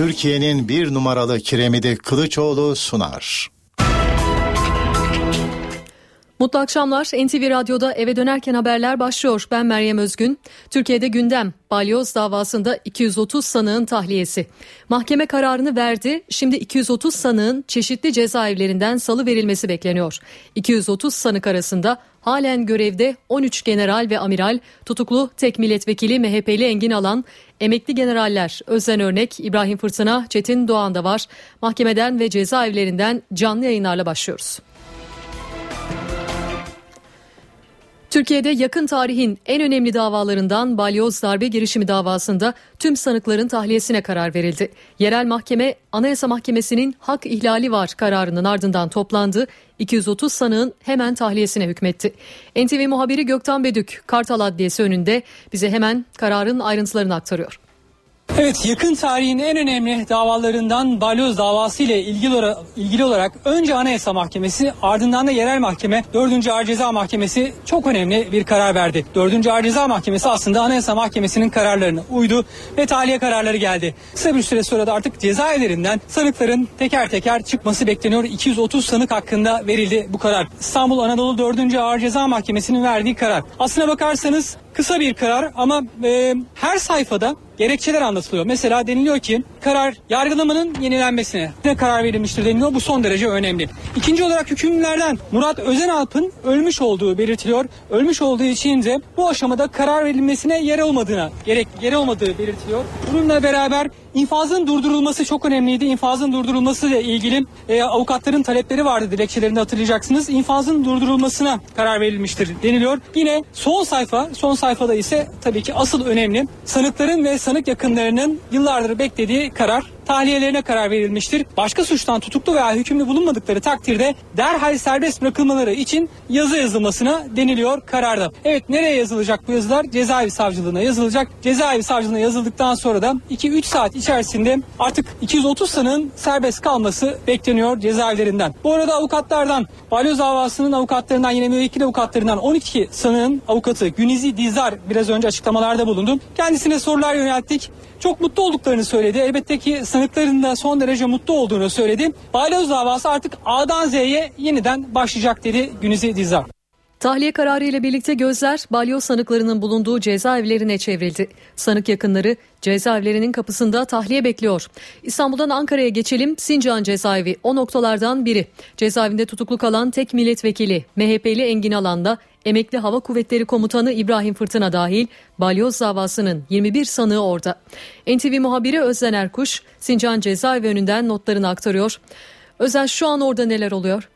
Türkiye'nin bir numaralı kiremidi Kılıçoğlu sunar. Mutlu akşamlar. NTV Radyo'da eve dönerken haberler başlıyor. Ben Meryem Özgün. Türkiye'de gündem balyoz davasında 230 sanığın tahliyesi. Mahkeme kararını verdi. Şimdi 230 sanığın çeşitli cezaevlerinden salı verilmesi bekleniyor. 230 sanık arasında halen görevde 13 general ve amiral, tutuklu tek milletvekili MHP'li Engin Alan, emekli generaller Özden Örnek, İbrahim Fırtına, Çetin Doğan da var. Mahkemeden ve cezaevlerinden canlı yayınlarla başlıyoruz. Türkiye'de yakın tarihin en önemli davalarından balyoz darbe girişimi davasında tüm sanıkların tahliyesine karar verildi. Yerel mahkeme Anayasa Mahkemesi'nin hak ihlali var kararının ardından toplandı. 230 sanığın hemen tahliyesine hükmetti. NTV muhabiri Gökten Bedük Kartal Adliyesi önünde bize hemen kararın ayrıntılarını aktarıyor. Evet yakın tarihin en önemli davalarından balyoz davası ile ilgili olarak, ilgili olarak önce Anayasa Mahkemesi ardından da yerel mahkeme 4. Ağır Ceza Mahkemesi çok önemli bir karar verdi. 4. Ağır Ceza Mahkemesi aslında Anayasa Mahkemesi'nin kararlarını uydu ve tahliye kararları geldi. Kısa bir süre sonra da artık cezaevlerinden sanıkların teker teker çıkması bekleniyor. 230 sanık hakkında verildi bu karar. İstanbul Anadolu 4. Ağır Ceza Mahkemesi'nin verdiği karar. Aslına bakarsanız kısa bir karar ama e, her sayfada gerekçeler anlatılıyor. Mesela deniliyor ki karar yargılamanın yenilenmesine ne karar verilmiştir deniliyor. Bu son derece önemli. İkinci olarak hükümlerden Murat Özenalp'ın ölmüş olduğu belirtiliyor. Ölmüş olduğu için de bu aşamada karar verilmesine yer olmadığına gerek yer olmadığı belirtiliyor. Bununla beraber infazın durdurulması çok önemliydi. İnfazın durdurulması ile ilgili e, avukatların talepleri vardı dilekçelerinde hatırlayacaksınız. İnfazın durdurulmasına karar verilmiştir deniliyor. Yine son sayfa, son sayfada ise tabii ki asıl önemli sanıkların ve sanık yakınlarının yıllardır beklediği karar tahliyelerine karar verilmiştir. Başka suçtan tutuklu veya hükümlü bulunmadıkları takdirde derhal serbest bırakılmaları için yazı yazılmasına deniliyor kararda. Evet nereye yazılacak bu yazılar? Cezaevi savcılığına yazılacak. Cezaevi savcılığına yazıldıktan sonra da 2-3 saat içerisinde artık 230 sanığın serbest kalması bekleniyor cezaevlerinden. Bu arada avukatlardan, balyoz davasının avukatlarından yine müvekkil avukatlarından 12 sanığın avukatı Günizi Dizar biraz önce açıklamalarda bulundu. Kendisine sorular yönelttik. Çok mutlu olduklarını söyledi. Elbette ki sanıkların da son derece mutlu olduğunu söyledi. Balyoz davası artık A'dan Z'ye yeniden başlayacak dedi Günizi Dizar. Tahliye kararı ile birlikte gözler balyoz sanıklarının bulunduğu cezaevlerine çevrildi. Sanık yakınları cezaevlerinin kapısında tahliye bekliyor. İstanbul'dan Ankara'ya geçelim. Sincan cezaevi o noktalardan biri. Cezaevinde tutuklu kalan tek milletvekili MHP'li Engin Alan'da emekli Hava Kuvvetleri Komutanı İbrahim Fırtına dahil balyoz davasının 21 sanığı orada. NTV muhabiri Özden Erkuş Sincan cezaevi önünden notlarını aktarıyor. Özel şu an orada neler oluyor?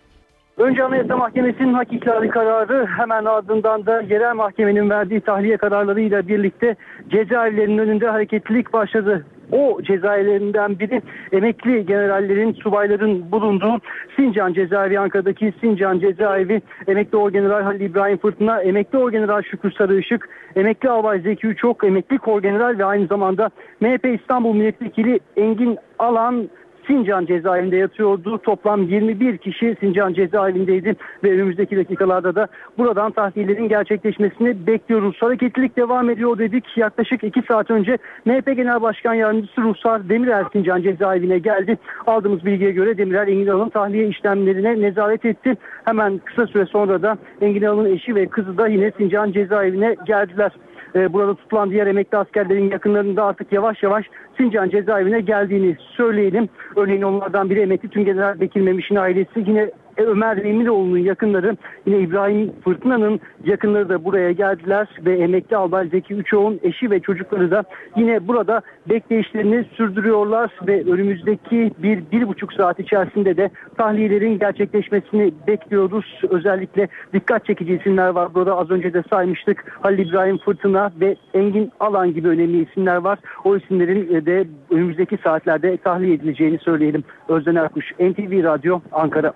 Önce Anayasa Mahkemesi'nin hak ihlali kararı hemen ardından da yerel mahkemenin verdiği tahliye kararlarıyla birlikte cezaevlerinin önünde hareketlilik başladı. O cezaevlerinden biri emekli generallerin, subayların bulunduğu Sincan cezaevi, Ankara'daki Sincan cezaevi, emekli orgeneral Halil İbrahim Fırtına, emekli orgeneral Şükrü Sarıışık, emekli albay Zeki Uçok, emekli korgeneral ve aynı zamanda MHP İstanbul Milletvekili Engin Alan Sincan cezaevinde yatıyordu. Toplam 21 kişi Sincan cezaevindeydi ve önümüzdeki dakikalarda da buradan tahliyelerin gerçekleşmesini bekliyoruz. Hareketlilik devam ediyor dedik. Yaklaşık 2 saat önce MHP Genel Başkan Yardımcısı Ruhsar Demirel Sincan cezaevine geldi. Aldığımız bilgiye göre Demirel Engin Alın tahliye işlemlerine nezaret etti. Hemen kısa süre sonra da Engin Alın'ın eşi ve kızı da yine Sincan cezaevine geldiler. Ee, burada tutulan diğer emekli askerlerin yakınlarında artık yavaş yavaş Sincan cezaevine geldiğini söyleyelim. Örneğin onlardan biri emekli Tümgeneral Bekir Memiş'in ailesi yine Ömer Emiroğlu'nun yakınları yine İbrahim Fırtına'nın yakınları da buraya geldiler ve emekli albay Zeki Üçoğ'un eşi ve çocukları da yine burada bekleyişlerini sürdürüyorlar ve önümüzdeki bir, bir buçuk saat içerisinde de tahliyelerin gerçekleşmesini bekliyoruz. Özellikle dikkat çekici isimler var. Burada az önce de saymıştık. Halil İbrahim Fırtına ve Engin Alan gibi önemli isimler var. O isimlerin de önümüzdeki saatlerde tahliye edileceğini söyleyelim. Özden Erkuş, NTV Radyo, Ankara.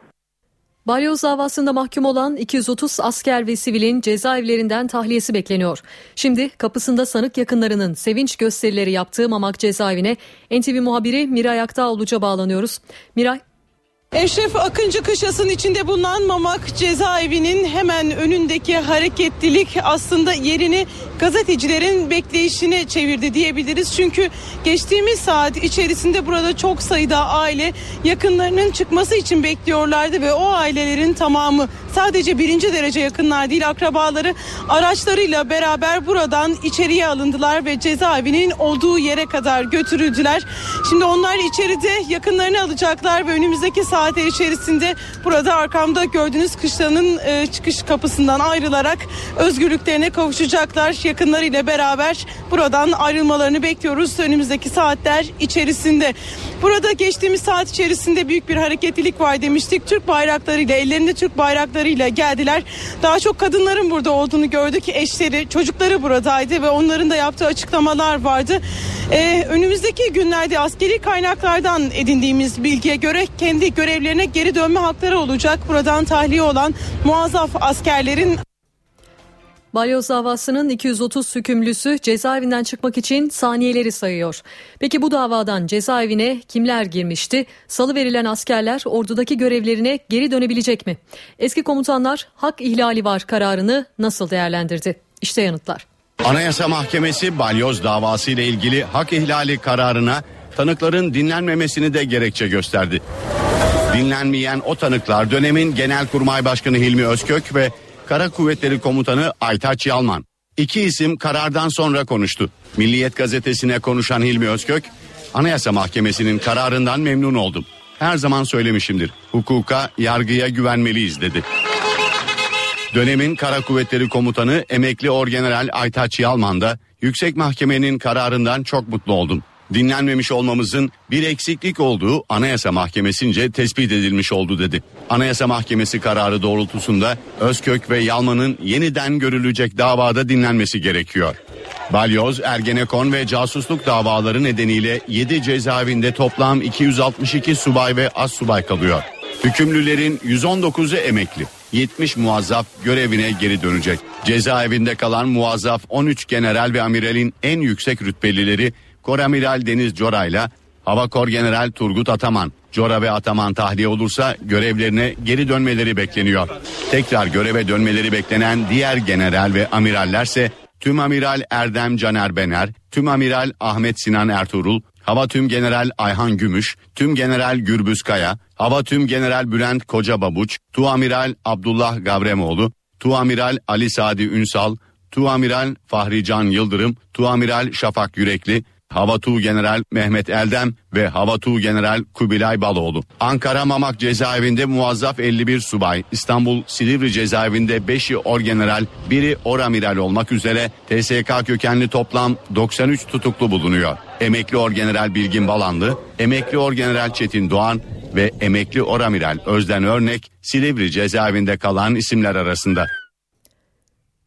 Balyoz davasında mahkum olan 230 asker ve sivilin cezaevlerinden tahliyesi bekleniyor. Şimdi kapısında sanık yakınlarının sevinç gösterileri yaptığı Mamak cezaevine NTV muhabiri Miray Aktağoluca bağlanıyoruz. Miray. Eşref Akıncı Kışlası'nın içinde bulunan Mamak cezaevinin hemen önündeki hareketlilik aslında yerini gazetecilerin bekleyişine çevirdi diyebiliriz. Çünkü geçtiğimiz saat içerisinde burada çok sayıda aile yakınlarının çıkması için bekliyorlardı ve o ailelerin tamamı sadece birinci derece yakınlar değil akrabaları araçlarıyla beraber buradan içeriye alındılar ve cezaevinin olduğu yere kadar götürüldüler. Şimdi onlar içeride yakınlarını alacaklar ve önümüzdeki saatler içerisinde burada arkamda gördüğünüz kışlanın e, çıkış kapısından ayrılarak özgürlüklerine kavuşacaklar. Yakınlarıyla beraber buradan ayrılmalarını bekliyoruz önümüzdeki saatler içerisinde. Burada geçtiğimiz saat içerisinde büyük bir hareketlilik var demiştik. Türk bayraklarıyla ellerinde Türk bayraklarıyla geldiler. Daha çok kadınların burada olduğunu gördük. Eşleri, çocukları buradaydı ve onların da yaptığı açıklamalar vardı. Ee, önümüzdeki günlerde askeri kaynaklardan edindiğimiz bilgiye göre kendi görevlerine geri dönme hakları olacak. Buradan tahliye olan muazzaf askerlerin Balyoz davasının 230 hükümlüsü cezaevinden çıkmak için saniyeleri sayıyor. Peki bu davadan cezaevine kimler girmişti? Salı verilen askerler ordudaki görevlerine geri dönebilecek mi? Eski komutanlar hak ihlali var kararını nasıl değerlendirdi? İşte yanıtlar. Anayasa Mahkemesi balyoz davası ile ilgili hak ihlali kararına tanıkların dinlenmemesini de gerekçe gösterdi. Dinlenmeyen o tanıklar dönemin Genelkurmay Başkanı Hilmi Özkök ve Kara Kuvvetleri Komutanı Aytaç Yalman. İki isim karardan sonra konuştu. Milliyet gazetesine konuşan Hilmi Özkök, Anayasa Mahkemesi'nin kararından memnun oldum. Her zaman söylemişimdir. Hukuka, yargıya güvenmeliyiz dedi. Dönemin Kara Kuvvetleri Komutanı emekli Orgeneral Aytaç Yalman da Yüksek Mahkemenin kararından çok mutlu oldum. Dinlenmemiş olmamızın bir eksiklik olduğu Anayasa Mahkemesi'nce tespit edilmiş oldu dedi. Anayasa Mahkemesi kararı doğrultusunda Özkök ve Yalman'ın yeniden görülecek davada dinlenmesi gerekiyor. Balyoz, Ergenekon ve casusluk davaları nedeniyle 7 cezaevinde toplam 262 subay ve az subay kalıyor. Hükümlülerin 119'u emekli. 70 muazzaf görevine geri dönecek. Cezaevinde kalan muazzaf 13 general ve amiralin en yüksek rütbelileri Koramiral Deniz Cora'yla Hava Kor General Turgut Ataman. Cora ve Ataman tahliye olursa görevlerine geri dönmeleri bekleniyor. Tekrar göreve dönmeleri beklenen diğer general ve amirallerse Tüm Amiral Erdem Caner Bener, Tüm Amiral Ahmet Sinan Ertuğrul, Hava Tüm General Ayhan Gümüş, Tüm General Gürbüz Kaya, Hava Tüm General Bülent Kocababuç, Tuamiral Abdullah Gavremoğlu, Tuamiral Ali Sadi Ünsal, Tuamiral Fahri Can Yıldırım, Tuamiral Şafak Yürekli, Hava Tu General Mehmet Eldem ve Hava Tu General Kubilay Baloğlu. Ankara Mamak cezaevinde muazzaf 51 subay, İstanbul Silivri cezaevinde 5'i orgeneral, biri oramiral olmak üzere TSK kökenli toplam 93 tutuklu bulunuyor. Emekli orgeneral Bilgin Balanlı, emekli orgeneral Çetin Doğan ve emekli oramiral Özden Örnek Silivri cezaevinde kalan isimler arasında.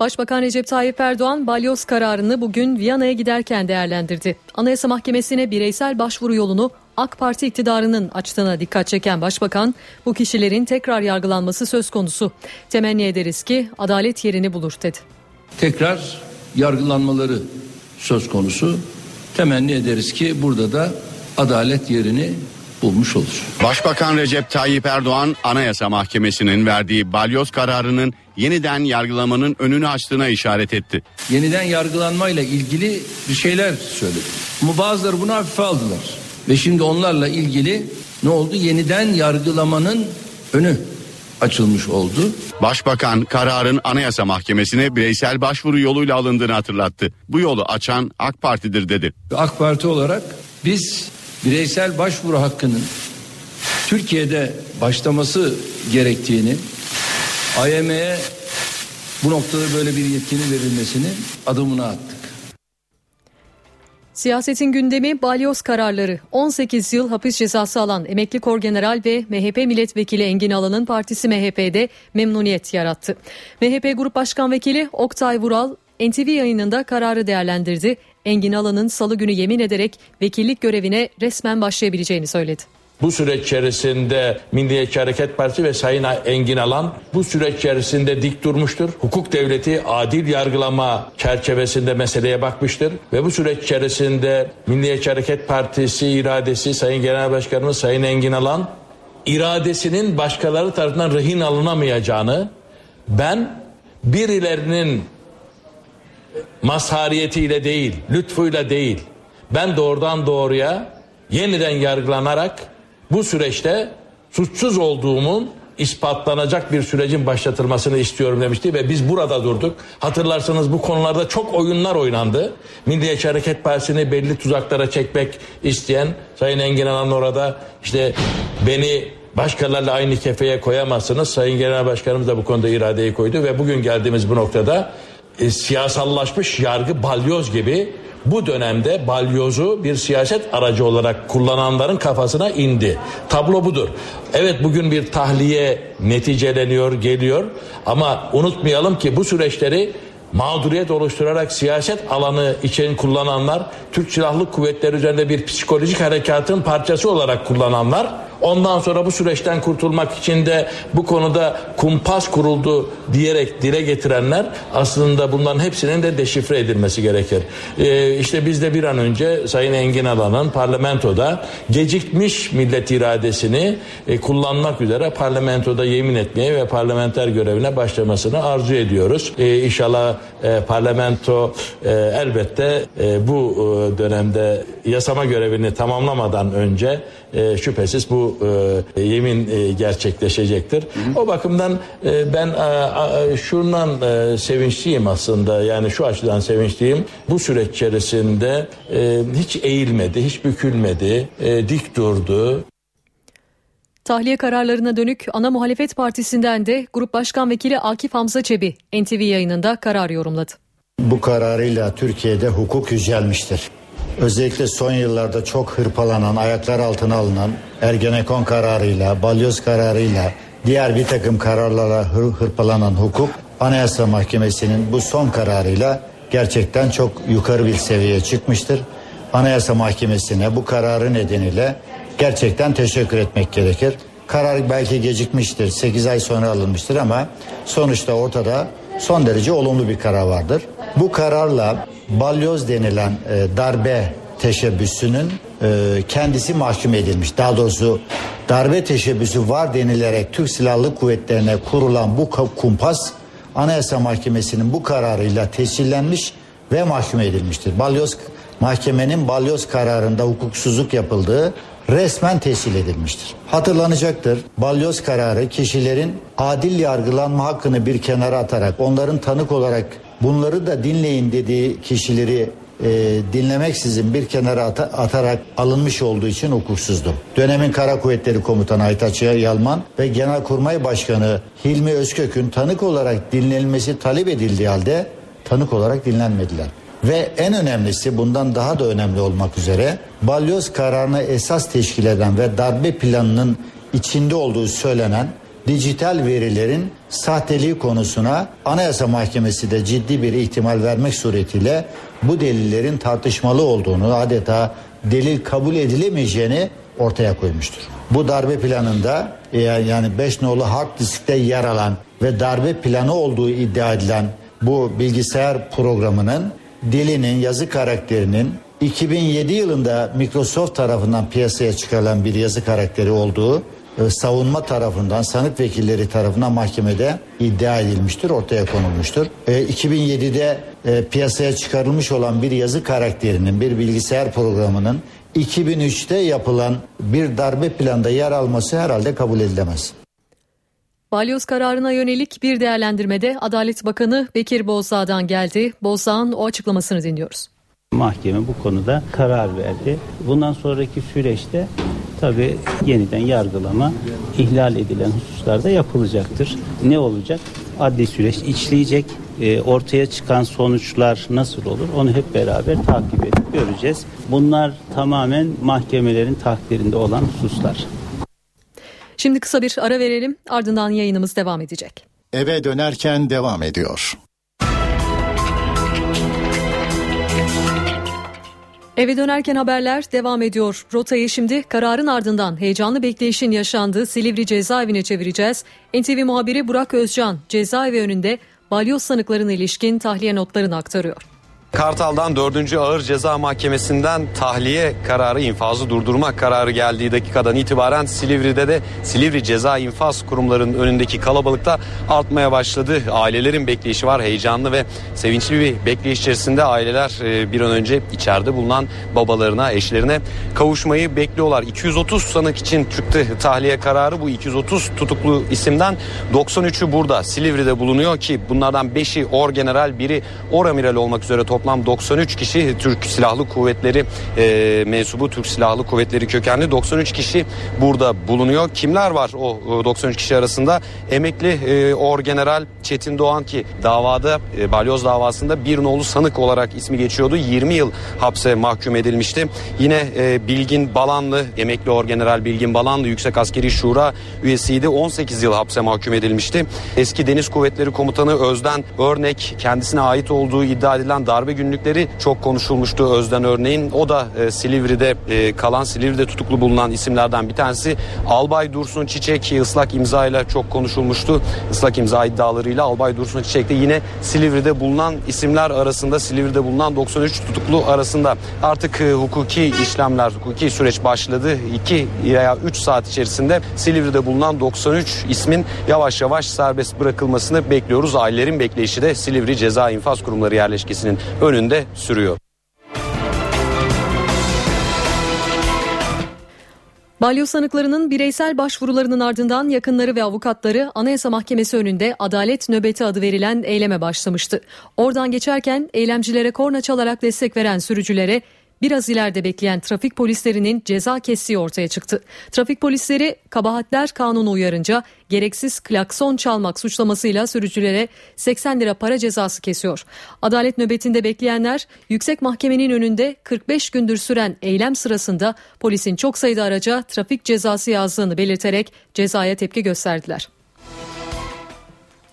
Başbakan Recep Tayyip Erdoğan balyoz kararını bugün Viyana'ya giderken değerlendirdi. Anayasa Mahkemesi'ne bireysel başvuru yolunu AK Parti iktidarının açtığına dikkat çeken başbakan bu kişilerin tekrar yargılanması söz konusu. Temenni ederiz ki adalet yerini bulur dedi. Tekrar yargılanmaları söz konusu. Temenni ederiz ki burada da adalet yerini bulmuş olur. Başbakan Recep Tayyip Erdoğan Anayasa Mahkemesi'nin verdiği balyoz kararının yeniden yargılamanın önünü açtığına işaret etti. Yeniden yargılanmayla ilgili bir şeyler söyledi. Ama bazıları bunu hafife aldılar. Ve şimdi onlarla ilgili ne oldu? Yeniden yargılamanın önü açılmış oldu. Başbakan kararın Anayasa Mahkemesi'ne bireysel başvuru yoluyla alındığını hatırlattı. Bu yolu açan AK Parti'dir dedi. AK Parti olarak biz bireysel başvuru hakkının Türkiye'de başlaması gerektiğini, AYM'ye bu noktada böyle bir yetkinin verilmesini adımını attık. Siyasetin gündemi balyoz kararları. 18 yıl hapis cezası alan emekli korgeneral ve MHP milletvekili Engin Alan'ın partisi MHP'de memnuniyet yarattı. MHP Grup Başkan Vekili Oktay Vural NTV yayınında kararı değerlendirdi. Engin Alan'ın salı günü yemin ederek vekillik görevine resmen başlayabileceğini söyledi. Bu süreç içerisinde Milliyetçi Hareket Partisi ve Sayın Engin Alan bu süreç içerisinde dik durmuştur. Hukuk devleti adil yargılama çerçevesinde meseleye bakmıştır. Ve bu süreç içerisinde Milliyetçi Hareket Partisi iradesi Sayın Genel Başkanımız Sayın Engin Alan iradesinin başkaları tarafından rehin alınamayacağını ben birilerinin mazhariyetiyle değil, lütfuyla değil, ben doğrudan doğruya yeniden yargılanarak bu süreçte suçsuz olduğumun ispatlanacak bir sürecin başlatılmasını istiyorum demişti ve biz burada durduk. Hatırlarsanız bu konularda çok oyunlar oynandı. Milliyetçi Hareket Partisi'ni belli tuzaklara çekmek isteyen Sayın Engin Alan orada işte beni başkalarıyla aynı kefeye koyamazsınız. Sayın Genel Başkanımız da bu konuda iradeyi koydu ve bugün geldiğimiz bu noktada e, siyasallaşmış yargı balyoz gibi bu dönemde balyozu bir siyaset aracı olarak kullananların kafasına indi. Tablo budur. Evet bugün bir tahliye neticeleniyor, geliyor ama unutmayalım ki bu süreçleri mağduriyet oluşturarak siyaset alanı için kullananlar, Türk Silahlı Kuvvetleri üzerinde bir psikolojik harekatın parçası olarak kullananlar Ondan sonra bu süreçten kurtulmak için de bu konuda kumpas kuruldu diyerek dile getirenler aslında bunların hepsinin de deşifre edilmesi gerekir. Ee, işte biz de bir an önce Sayın Engin Alan'ın parlamentoda gecikmiş millet iradesini e, kullanmak üzere parlamentoda yemin etmeye ve parlamenter görevine başlamasını arzu ediyoruz. Ee, inşallah e, parlamento e, elbette e, bu e, dönemde yasama görevini tamamlamadan önce e, şüphesiz bu e, yemin e, gerçekleşecektir. Hı hı. O bakımdan e, ben e, şundan e, sevinçliyim aslında yani şu açıdan sevinçliyim. Bu süreç içerisinde e, hiç eğilmedi, hiç bükülmedi, e, dik durdu. Tahliye kararlarına dönük ana muhalefet partisinden de Grup Başkan Vekili Akif Hamza Çebi NTV yayınında karar yorumladı. Bu kararıyla Türkiye'de hukuk yücelmiştir. Özellikle son yıllarda çok hırpalanan, ayaklar altına alınan Ergenekon kararıyla, Balyoz kararıyla, diğer bir takım kararlara hır, hırpalanan hukuk Anayasa Mahkemesi'nin bu son kararıyla gerçekten çok yukarı bir seviyeye çıkmıştır. Anayasa Mahkemesi'ne bu kararı nedeniyle gerçekten teşekkür etmek gerekir. Karar belki gecikmiştir, 8 ay sonra alınmıştır ama sonuçta ortada son derece olumlu bir karar vardır. Bu kararla balyoz denilen e, darbe teşebbüsünün e, kendisi mahkum edilmiş. Daha doğrusu darbe teşebbüsü var denilerek Türk Silahlı Kuvvetlerine kurulan bu kumpas Anayasa Mahkemesi'nin bu kararıyla tescillenmiş ve mahkum edilmiştir. Balyoz mahkemenin balyoz kararında hukuksuzluk yapıldığı resmen tescil edilmiştir. Hatırlanacaktır. Balyoz kararı kişilerin adil yargılanma hakkını bir kenara atarak onların tanık olarak bunları da dinleyin dediği kişileri e, dinlemeksizin bir kenara at atarak alınmış olduğu için hukuksuzdu. Dönemin Kara Kuvvetleri Komutanı Aytaç Yalman ve Genelkurmay Başkanı Hilmi Özkök'ün tanık olarak dinlenilmesi talep edildiği halde tanık olarak dinlenmediler. Ve en önemlisi bundan daha da önemli olmak üzere balyoz kararını esas teşkil eden ve darbe planının içinde olduğu söylenen dijital verilerin sahteliği konusuna Anayasa Mahkemesi de ciddi bir ihtimal vermek suretiyle bu delillerin tartışmalı olduğunu adeta delil kabul edilemeyeceğini ortaya koymuştur. Bu darbe planında yani 5 nolu hard diskte yer alan ve darbe planı olduğu iddia edilen bu bilgisayar programının dilinin yazı karakterinin 2007 yılında Microsoft tarafından piyasaya çıkarılan bir yazı karakteri olduğu e, savunma tarafından sanık vekilleri tarafından mahkemede iddia edilmiştir, ortaya konulmuştur. E, 2007'de e, piyasaya çıkarılmış olan bir yazı karakterinin, bir bilgisayar programının 2003'te yapılan bir darbe planda yer alması herhalde kabul edilemez. Balyoz kararına yönelik bir değerlendirmede Adalet Bakanı Bekir Bozdağ'dan geldi. Bozdağ'ın o açıklamasını dinliyoruz. Mahkeme bu konuda karar verdi. Bundan sonraki süreçte tabi yeniden yargılama ihlal edilen hususlarda yapılacaktır. Ne olacak? Adli süreç işleyecek. E, ortaya çıkan sonuçlar nasıl olur? Onu hep beraber takip edip göreceğiz. Bunlar tamamen mahkemelerin takdirinde olan hususlar. Şimdi kısa bir ara verelim ardından yayınımız devam edecek. Eve dönerken devam ediyor. Eve dönerken haberler devam ediyor. Rotayı şimdi kararın ardından heyecanlı bekleyişin yaşandığı Silivri cezaevine çevireceğiz. NTV muhabiri Burak Özcan cezaevi önünde balyoz sanıklarına ilişkin tahliye notlarını aktarıyor. Kartal'dan 4. Ağır Ceza Mahkemesi'nden tahliye kararı, infazı durdurma kararı geldiği dakikadan itibaren Silivri'de de Silivri Ceza İnfaz Kurumlarının önündeki kalabalıkta artmaya başladı. Ailelerin bekleyişi var. Heyecanlı ve sevinçli bir bekleyiş içerisinde aileler e, bir an önce içeride bulunan babalarına, eşlerine kavuşmayı bekliyorlar. 230 sanık için çıktı tahliye kararı. Bu 230 tutuklu isimden 93'ü burada Silivri'de bulunuyor ki bunlardan 5'i orgeneral, biri oramiral olmak üzere toplam toplam 93 kişi Türk Silahlı Kuvvetleri e, mensubu Türk Silahlı Kuvvetleri kökenli 93 kişi burada bulunuyor. Kimler var o 93 kişi arasında? Emekli e, Orgeneral Çetin Doğan ki davada e, balyoz davasında bir nolu sanık olarak ismi geçiyordu. 20 yıl hapse mahkum edilmişti. Yine e, Bilgin Balanlı emekli Orgeneral Bilgin Balanlı Yüksek Askeri Şura üyesiydi. 18 yıl hapse mahkum edilmişti. Eski Deniz Kuvvetleri Komutanı Özden Örnek kendisine ait olduğu iddia edilen darbe darbe günlükleri çok konuşulmuştu Özden örneğin. O da e, Silivri'de e, kalan Silivri'de tutuklu bulunan isimlerden bir tanesi. Albay Dursun Çiçek ıslak imza ile çok konuşulmuştu. Islak imza iddialarıyla Albay Dursun Çiçek de yine Silivri'de bulunan isimler arasında Silivri'de bulunan 93 tutuklu arasında artık e, hukuki işlemler, hukuki süreç başladı. 2 veya 3 saat içerisinde Silivri'de bulunan 93 ismin yavaş yavaş serbest bırakılmasını bekliyoruz. Ailelerin bekleyişi de Silivri Ceza İnfaz Kurumları yerleşkesinin önünde sürüyor. Balyoz sanıklarının bireysel başvurularının ardından yakınları ve avukatları Anayasa Mahkemesi önünde Adalet Nöbeti adı verilen eyleme başlamıştı. Oradan geçerken eylemcilere korna çalarak destek veren sürücülere biraz ileride bekleyen trafik polislerinin ceza kestiği ortaya çıktı. Trafik polisleri kabahatler kanunu uyarınca gereksiz klakson çalmak suçlamasıyla sürücülere 80 lira para cezası kesiyor. Adalet nöbetinde bekleyenler yüksek mahkemenin önünde 45 gündür süren eylem sırasında polisin çok sayıda araca trafik cezası yazdığını belirterek cezaya tepki gösterdiler.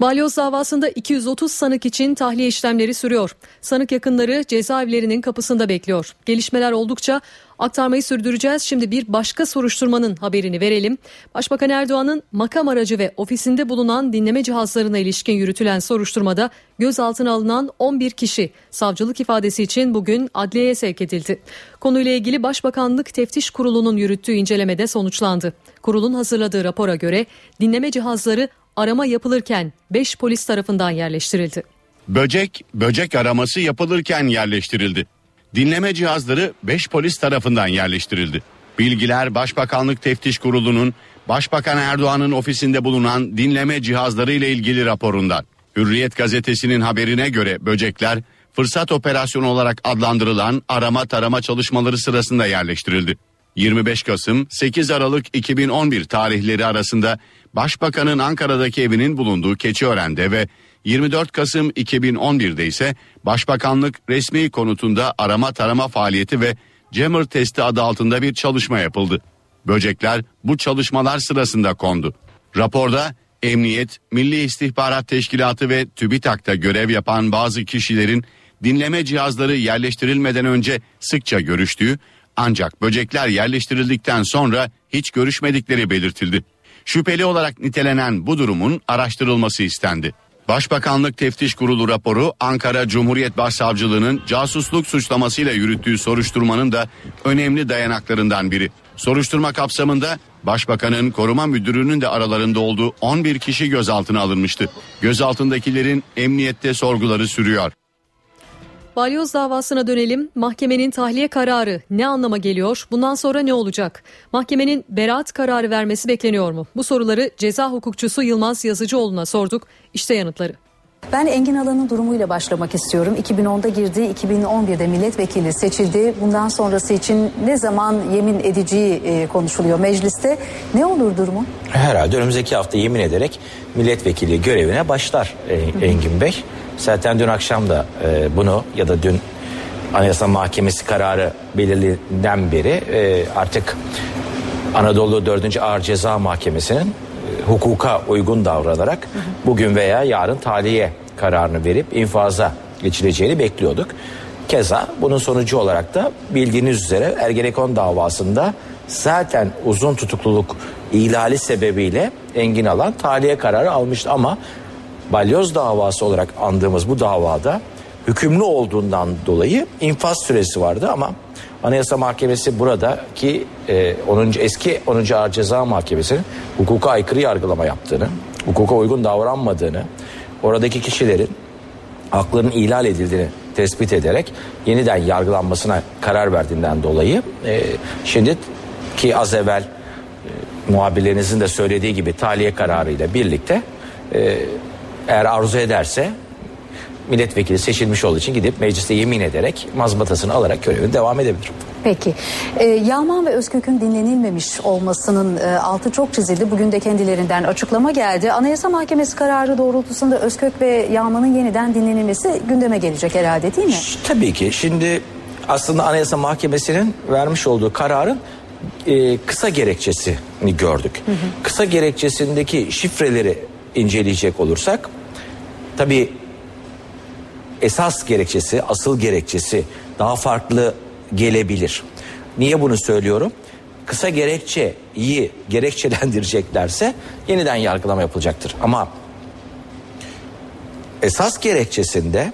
Balyoz davasında 230 sanık için tahliye işlemleri sürüyor. Sanık yakınları cezaevlerinin kapısında bekliyor. Gelişmeler oldukça aktarmayı sürdüreceğiz. Şimdi bir başka soruşturmanın haberini verelim. Başbakan Erdoğan'ın makam aracı ve ofisinde bulunan dinleme cihazlarına ilişkin yürütülen soruşturmada gözaltına alınan 11 kişi savcılık ifadesi için bugün adliyeye sevk edildi. Konuyla ilgili Başbakanlık Teftiş Kurulu'nun yürüttüğü incelemede sonuçlandı. Kurulun hazırladığı rapora göre dinleme cihazları arama yapılırken 5 polis tarafından yerleştirildi. Böcek, böcek araması yapılırken yerleştirildi. Dinleme cihazları 5 polis tarafından yerleştirildi. Bilgiler Başbakanlık Teftiş Kurulu'nun Başbakan Erdoğan'ın ofisinde bulunan dinleme cihazları ile ilgili raporundan. Hürriyet gazetesinin haberine göre böcekler fırsat operasyonu olarak adlandırılan arama tarama çalışmaları sırasında yerleştirildi. 25 Kasım 8 Aralık 2011 tarihleri arasında Başbakanın Ankara'daki evinin bulunduğu Keçiören'de ve 24 Kasım 2011'de ise Başbakanlık resmi konutunda arama tarama faaliyeti ve Jammer testi adı altında bir çalışma yapıldı. Böcekler bu çalışmalar sırasında kondu. Raporda Emniyet, Milli İstihbarat Teşkilatı ve TÜBİTAK'ta görev yapan bazı kişilerin dinleme cihazları yerleştirilmeden önce sıkça görüştüğü ancak böcekler yerleştirildikten sonra hiç görüşmedikleri belirtildi. Şüpheli olarak nitelenen bu durumun araştırılması istendi. Başbakanlık Teftiş Kurulu raporu Ankara Cumhuriyet Başsavcılığı'nın casusluk suçlamasıyla yürüttüğü soruşturmanın da önemli dayanaklarından biri. Soruşturma kapsamında Başbakanın koruma müdürünün de aralarında olduğu 11 kişi gözaltına alınmıştı. Gözaltındakilerin emniyette sorguları sürüyor. Balyoz davasına dönelim. Mahkemenin tahliye kararı ne anlama geliyor? Bundan sonra ne olacak? Mahkemenin beraat kararı vermesi bekleniyor mu? Bu soruları ceza hukukçusu Yılmaz Yazıcıoğlu'na sorduk. İşte yanıtları. Ben Engin Alan'ın durumuyla başlamak istiyorum. 2010'da girdi, 2011'de milletvekili seçildi. Bundan sonrası için ne zaman yemin edeceği e, konuşuluyor mecliste. Ne olur durumu? Herhalde önümüzdeki hafta yemin ederek milletvekili görevine başlar e, Engin Bey. Zaten dün akşam da e, bunu ya da dün Anayasa Mahkemesi kararı belirlediğinden beri e, artık Anadolu 4. Ağır Ceza Mahkemesi'nin e, hukuka uygun davranarak bugün veya yarın tahliye kararını verip infaza geçileceğini bekliyorduk. Keza bunun sonucu olarak da bildiğiniz üzere Ergenekon davasında zaten uzun tutukluluk ihlali sebebiyle Engin Alan tahliye kararı almıştı ama balyoz davası olarak andığımız bu davada hükümlü olduğundan dolayı infaz süresi vardı ama Anayasa Mahkemesi buradaki e, 10. eski 10. Ağır Ceza Mahkemesi'nin hukuka aykırı yargılama yaptığını, hukuka uygun davranmadığını, oradaki kişilerin haklarının ihlal edildiğini tespit ederek yeniden yargılanmasına karar verdiğinden dolayı e, şimdi ki az evvel e, muhabirlerinizin de söylediği gibi tahliye kararıyla birlikte e, eğer arzu ederse milletvekili seçilmiş olduğu için gidip mecliste yemin ederek mazbatasını alarak görevine devam edebilir. Peki. Ee, Yağman ve Özkök'ün dinlenilmemiş olmasının e, altı çok çizildi. Bugün de kendilerinden açıklama geldi. Anayasa Mahkemesi kararı doğrultusunda Özkök ve Yağman'ın yeniden dinlenilmesi gündeme gelecek herhalde değil mi? Tabii ki. Şimdi aslında Anayasa Mahkemesi'nin vermiş olduğu kararın e, kısa gerekçesini gördük. Kısa gerekçesindeki şifreleri inceleyecek olursak tabii esas gerekçesi, asıl gerekçesi daha farklı gelebilir. Niye bunu söylüyorum? Kısa gerekçeyi gerekçelendireceklerse yeniden yargılama yapılacaktır. Ama esas gerekçesinde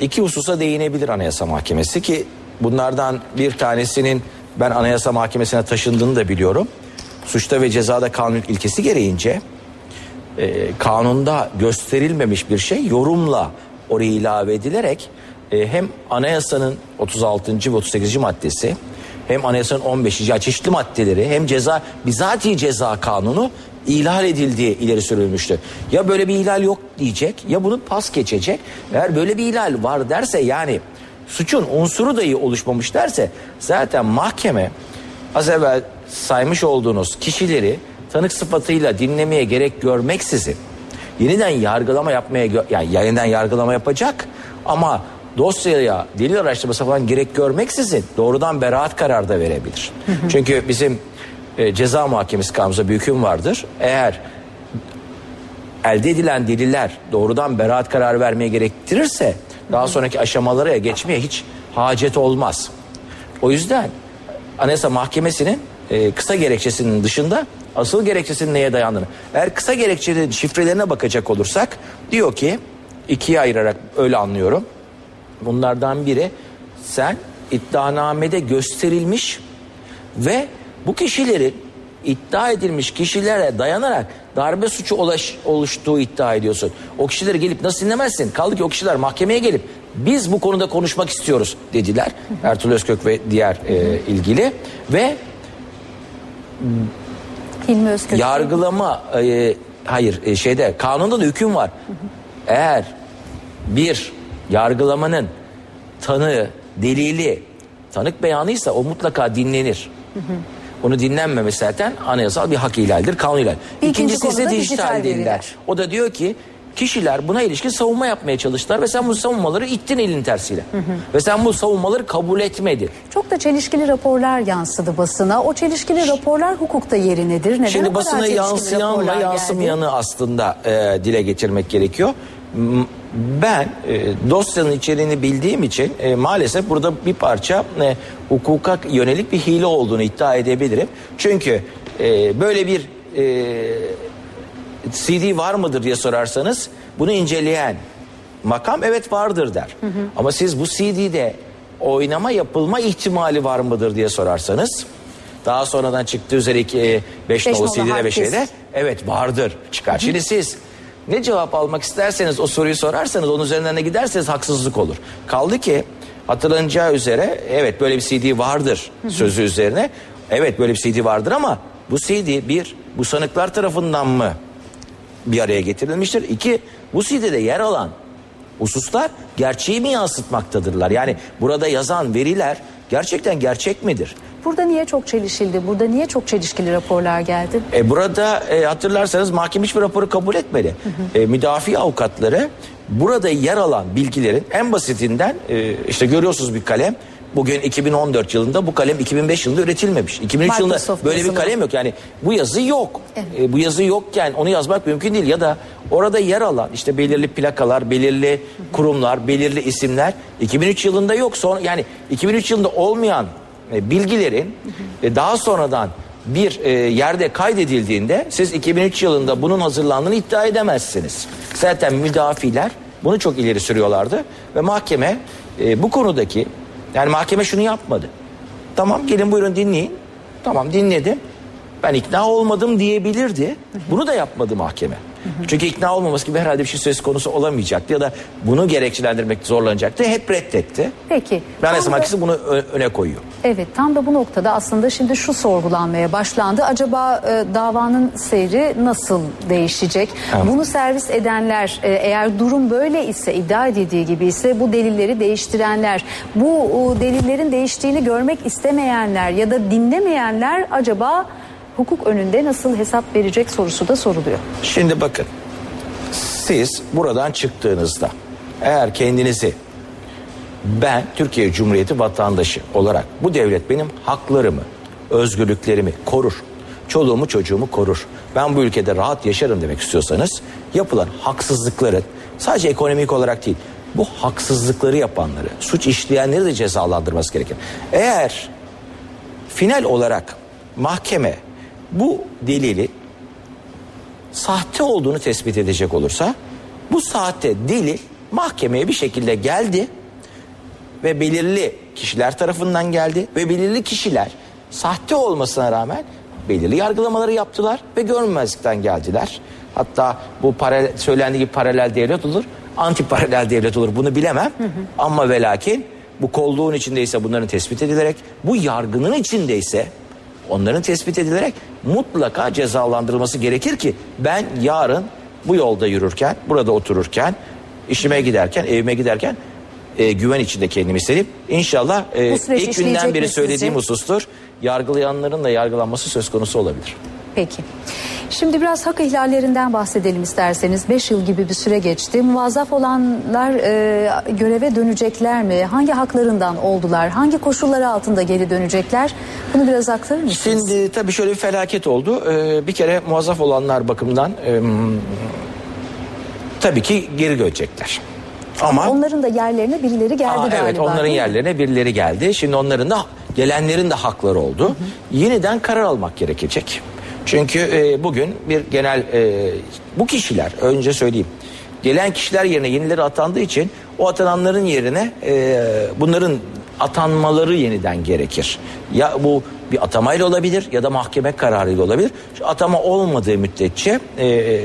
iki hususa değinebilir Anayasa Mahkemesi ki bunlardan bir tanesinin ben Anayasa Mahkemesi'ne taşındığını da biliyorum. Suçta ve cezada kanun ilkesi gereğince e, kanunda gösterilmemiş bir şey yorumla oraya ilave edilerek e, hem anayasanın 36. ve 38. maddesi hem anayasanın 15. ya çeşitli maddeleri hem ceza bizatihi ceza kanunu ihlal edildiği ileri sürülmüştü. Ya böyle bir ihlal yok diyecek ya bunu pas geçecek. Eğer böyle bir ihlal var derse yani suçun unsuru dahi oluşmamış derse zaten mahkeme az evvel saymış olduğunuz kişileri tanık sıfatıyla dinlemeye gerek görmeksizin yeniden yargılama yapmaya yani yeniden yargılama yapacak ama dosyaya delil araştırması falan gerek görmeksizin doğrudan beraat kararı da verebilir. Çünkü bizim e, ceza muhakemesi kanunumuzda bir hüküm vardır. Eğer elde edilen deliller doğrudan beraat kararı vermeye gerektirirse daha sonraki aşamalara geçmeye hiç hacet olmaz. O yüzden Anayasa Mahkemesi'nin e, kısa gerekçesinin dışında asıl gerekçesinin neye dayandığını. Eğer kısa gerekçenin şifrelerine bakacak olursak diyor ki ikiye ayırarak öyle anlıyorum. Bunlardan biri sen iddianamede gösterilmiş ve bu kişilerin iddia edilmiş kişilere dayanarak darbe suçu ulaş, oluştuğu iddia ediyorsun. O kişileri gelip nasıl dinlemezsin? Kaldı ki o kişiler mahkemeye gelip biz bu konuda konuşmak istiyoruz dediler. Ertuğrul Özkök ve diğer e, ilgili ve Hilmi Özkök. yargılama e, hayır e, şeyde kanunda da hüküm var. Eğer bir yargılamanın tanığı, delili, tanık beyanıysa o mutlaka dinlenir. Onu dinlenmemesi zaten anayasal bir hak ihlaldir, kanun ihlal. İkinci İkincisi ise dijital dijital deliller. O da diyor ki kişiler buna ilişkin savunma yapmaya çalıştılar ve sen bu savunmaları ittin elin tersiyle. Ve sen bu savunmaları kabul etmedin. Çok da çelişkili raporlar yansıdı basına. O çelişkili raporlar hukukta yeri nedir? Neden Şimdi basına yansıyanla raporlar geldi? yansımayanı aslında e, dile getirmek gerekiyor. Ben e, dosyanın içeriğini bildiğim için e, maalesef burada bir parça e, hukuka yönelik bir hile olduğunu iddia edebilirim. Çünkü e, böyle bir e, CD var mıdır diye sorarsanız bunu inceleyen makam evet vardır der. Ama siz bu CD'de oynama yapılma ihtimali var mıdır diye sorarsanız daha sonradan çıktığı üzere 5 Beş nolu CD'de ve şeyde evet vardır çıkar. Şimdi siz ne cevap almak isterseniz o soruyu sorarsanız onun üzerinden de giderseniz haksızlık olur. Kaldı ki hatırlanacağı üzere evet böyle bir CD vardır sözü üzerine. Evet böyle bir CD vardır ama bu CD bir bu sanıklar tarafından mı bir araya getirilmiştir? İki bu CD'de yer alan hususlar gerçeği mi yansıtmaktadırlar? Yani burada yazan veriler gerçekten gerçek midir? Burada niye çok çelişildi? Burada niye çok çelişkili raporlar geldi? E, burada e, hatırlarsanız mahkeme hiçbir raporu kabul etmedi. E, müdafi avukatları burada yer alan bilgilerin en basitinden e, işte görüyorsunuz bir kalem. Bugün 2014 yılında bu kalem 2005 yılında üretilmemiş. 2003 yılında Microsoft böyle bir yazılı. kalem yok. Yani bu yazı yok. E, bu yazı yokken onu yazmak mümkün değil. Ya da orada yer alan işte belirli plakalar, belirli kurumlar, belirli isimler 2003 yılında yok. Sonra yani 2003 yılında olmayan e, bilgilerin e, daha sonradan bir e, yerde kaydedildiğinde siz 2003 yılında bunun hazırlandığını iddia edemezsiniz. Zaten müdafiler Bunu çok ileri sürüyorlardı ve mahkeme e, bu konudaki yani mahkeme şunu yapmadı. Tamam gelin buyurun dinleyin. Tamam dinledim. Ben ikna olmadım diyebilirdi. Bunu da yapmadı mahkeme. Çünkü ikna olmaması gibi herhalde bir şey söz konusu olamayacaktı ya da bunu gerekçelendirmek zorlanacaktı. Hep reddetti. Peki. Tam Anayasa Mahkemesi bunu öne koyuyor. Evet tam da bu noktada aslında şimdi şu sorgulanmaya başlandı. Acaba e, davanın seyri nasıl değişecek? Evet. Bunu servis edenler e, eğer durum böyle ise iddia edildiği gibi ise bu delilleri değiştirenler bu o, delillerin değiştiğini görmek istemeyenler ya da dinlemeyenler acaba hukuk önünde nasıl hesap verecek sorusu da soruluyor. Şimdi bakın siz buradan çıktığınızda eğer kendinizi ben Türkiye Cumhuriyeti vatandaşı olarak bu devlet benim haklarımı, özgürlüklerimi korur. Çoluğumu çocuğumu korur. Ben bu ülkede rahat yaşarım demek istiyorsanız yapılan haksızlıkların sadece ekonomik olarak değil bu haksızlıkları yapanları, suç işleyenleri de cezalandırması gerekir. Eğer final olarak mahkeme bu delili sahte olduğunu tespit edecek olursa bu sahte delil mahkemeye bir şekilde geldi ve belirli kişiler tarafından geldi ve belirli kişiler sahte olmasına rağmen belirli yargılamaları yaptılar ve görmemezlikten geldiler. Hatta bu paralel, söylendiği gibi paralel devlet olur, anti paralel devlet olur bunu bilemem. Ama ve lakin bu kolluğun içindeyse bunların tespit edilerek, bu yargının içindeyse onların tespit edilerek mutlaka cezalandırılması gerekir ki ben yarın bu yolda yürürken, burada otururken, işime giderken, evime giderken e, güven içinde kendimi hissedip inşallah e, ilk günden beri söylediğim sizce? husustur. Yargılayanların da yargılanması söz konusu olabilir. Peki. Şimdi biraz hak ihlallerinden bahsedelim isterseniz. 5 yıl gibi bir süre geçti. Muvazzaf olanlar e, göreve dönecekler mi? Hangi haklarından oldular? Hangi koşullar altında geri dönecekler? Bunu biraz aktarır mısınız? Şimdi tabii şöyle bir felaket oldu. Ee, bir kere muazzaf olanlar bakımından em, tabii ki geri dönecekler. Ama Onların da yerlerine birileri geldi Aa, galiba. evet onların yerlerine birileri geldi. Şimdi onların da gelenlerin de hakları oldu. Yeniden karar almak gerekecek. Çünkü e, bugün bir genel e, bu kişiler önce söyleyeyim. Gelen kişiler yerine yenileri atandığı için o atananların yerine e, bunların atanmaları yeniden gerekir. Ya bu bir atamayla olabilir ya da mahkeme kararıyla olabilir. Şu atama olmadığı müddetçe e,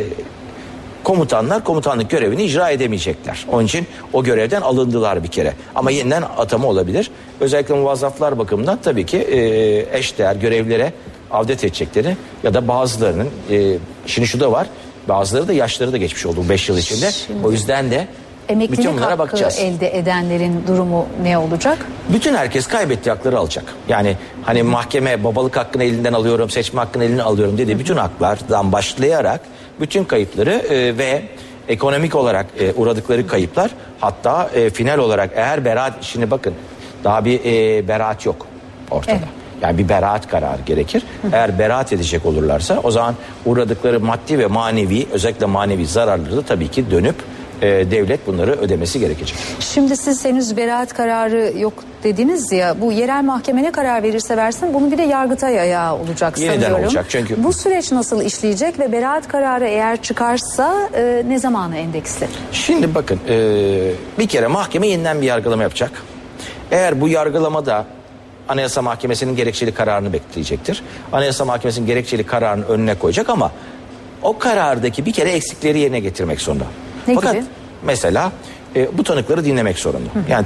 komutanlar komutanlık görevini icra edemeyecekler. Onun için o görevden alındılar bir kere. Ama yeniden atama olabilir. Özellikle muvazzaflar bakımından tabii ki e, eşdeğer görevlere avdet edecekleri ya da bazılarının e, şimdi şu da var. Bazıları da yaşları da geçmiş oldu 5 yıl içinde. O yüzden de bütün Emeklilik bunlara hakkı bakacağız. elde edenlerin durumu ne olacak? Bütün herkes kaybettiği hakları alacak. Yani hani mahkeme babalık hakkını elinden alıyorum, seçme hakkını elinden alıyorum dedi. Bütün haklardan başlayarak bütün kayıpları e, ve ekonomik olarak e, uğradıkları kayıplar hatta e, final olarak eğer beraat şimdi bakın daha bir e, beraat yok ortada. Yani bir beraat kararı gerekir. Eğer beraat edecek olurlarsa o zaman uğradıkları maddi ve manevi özellikle manevi zararları da tabii ki dönüp e, devlet bunları ödemesi gerekecek. Şimdi siz henüz beraat kararı yok dediniz ya bu yerel mahkeme ne karar verirse versin bunun bir de yargıtay ayağı olacak Yeniden sanıyorum. olacak çünkü- Bu süreç nasıl işleyecek ve beraat kararı eğer çıkarsa e, ne zamana endeksli? Şimdi bakın e, bir kere mahkeme yeniden bir yargılama yapacak. Eğer bu yargılamada Anayasa Mahkemesi'nin gerekçeli kararını bekleyecektir. Anayasa Mahkemesi'nin gerekçeli kararını önüne koyacak ama o karardaki bir kere eksikleri yerine getirmek zorunda. Ne Fakat gibi? mesela e, bu tanıkları dinlemek zorunda. Yani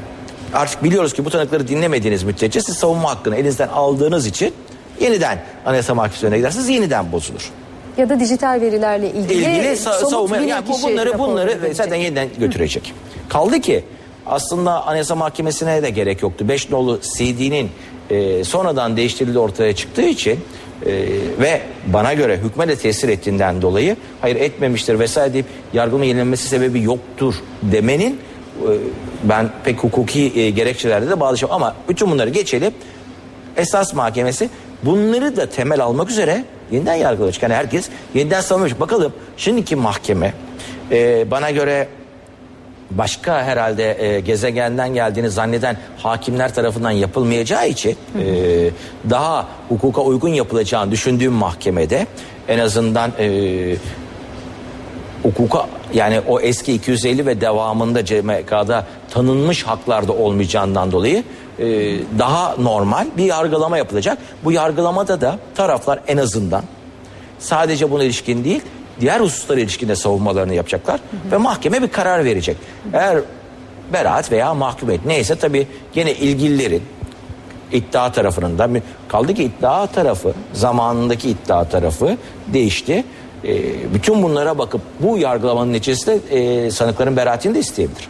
artık biliyoruz ki bu tanıkları dinlemediğiniz müddetçe siz savunma hakkını elinizden aldığınız için yeniden Anayasa Mahkemesi'ne önüne giderseniz yeniden bozulur Ya da dijital verilerle ilgili, ilgili sa- savunma yani bu- bunları bunları verecek. zaten yeniden götürecek. Kaldı ki aslında Anayasa Mahkemesi'ne de gerek yoktu. 5 nolu CD'nin e, sonradan değiştirildiği ortaya çıktığı için e, ve bana göre hükme de tesir ettiğinden dolayı hayır etmemiştir vesaire deyip yargılama yenilenmesi sebebi yoktur demenin e, ben pek hukuki e, gerekçelerde de bağlayacağım ama bütün bunları geçelim esas mahkemesi bunları da temel almak üzere yeniden yargılayacak. Yani herkes yeniden savunmuş. Bakalım şimdiki mahkeme e, bana göre başka herhalde e, gezegenden geldiğini zanneden hakimler tarafından yapılmayacağı için e, daha hukuka uygun yapılacağını düşündüğüm mahkemede en azından e, hukuka yani o eski 250 ve devamında CMK'da tanınmış haklarda olmayacağından dolayı e, daha normal bir yargılama yapılacak. Bu yargılamada da taraflar en azından sadece buna ilişkin değil diğer hususlara ilişkin de savunmalarını yapacaklar ve mahkeme bir karar verecek. Eğer beraat veya mahkumiyet neyse tabii gene ilgililerin iddia tarafının da kaldı ki iddia tarafı zamanındaki iddia tarafı değişti. E, bütün bunlara bakıp bu yargılamanın neticesinde e, sanıkların beraatini de isteyebilir.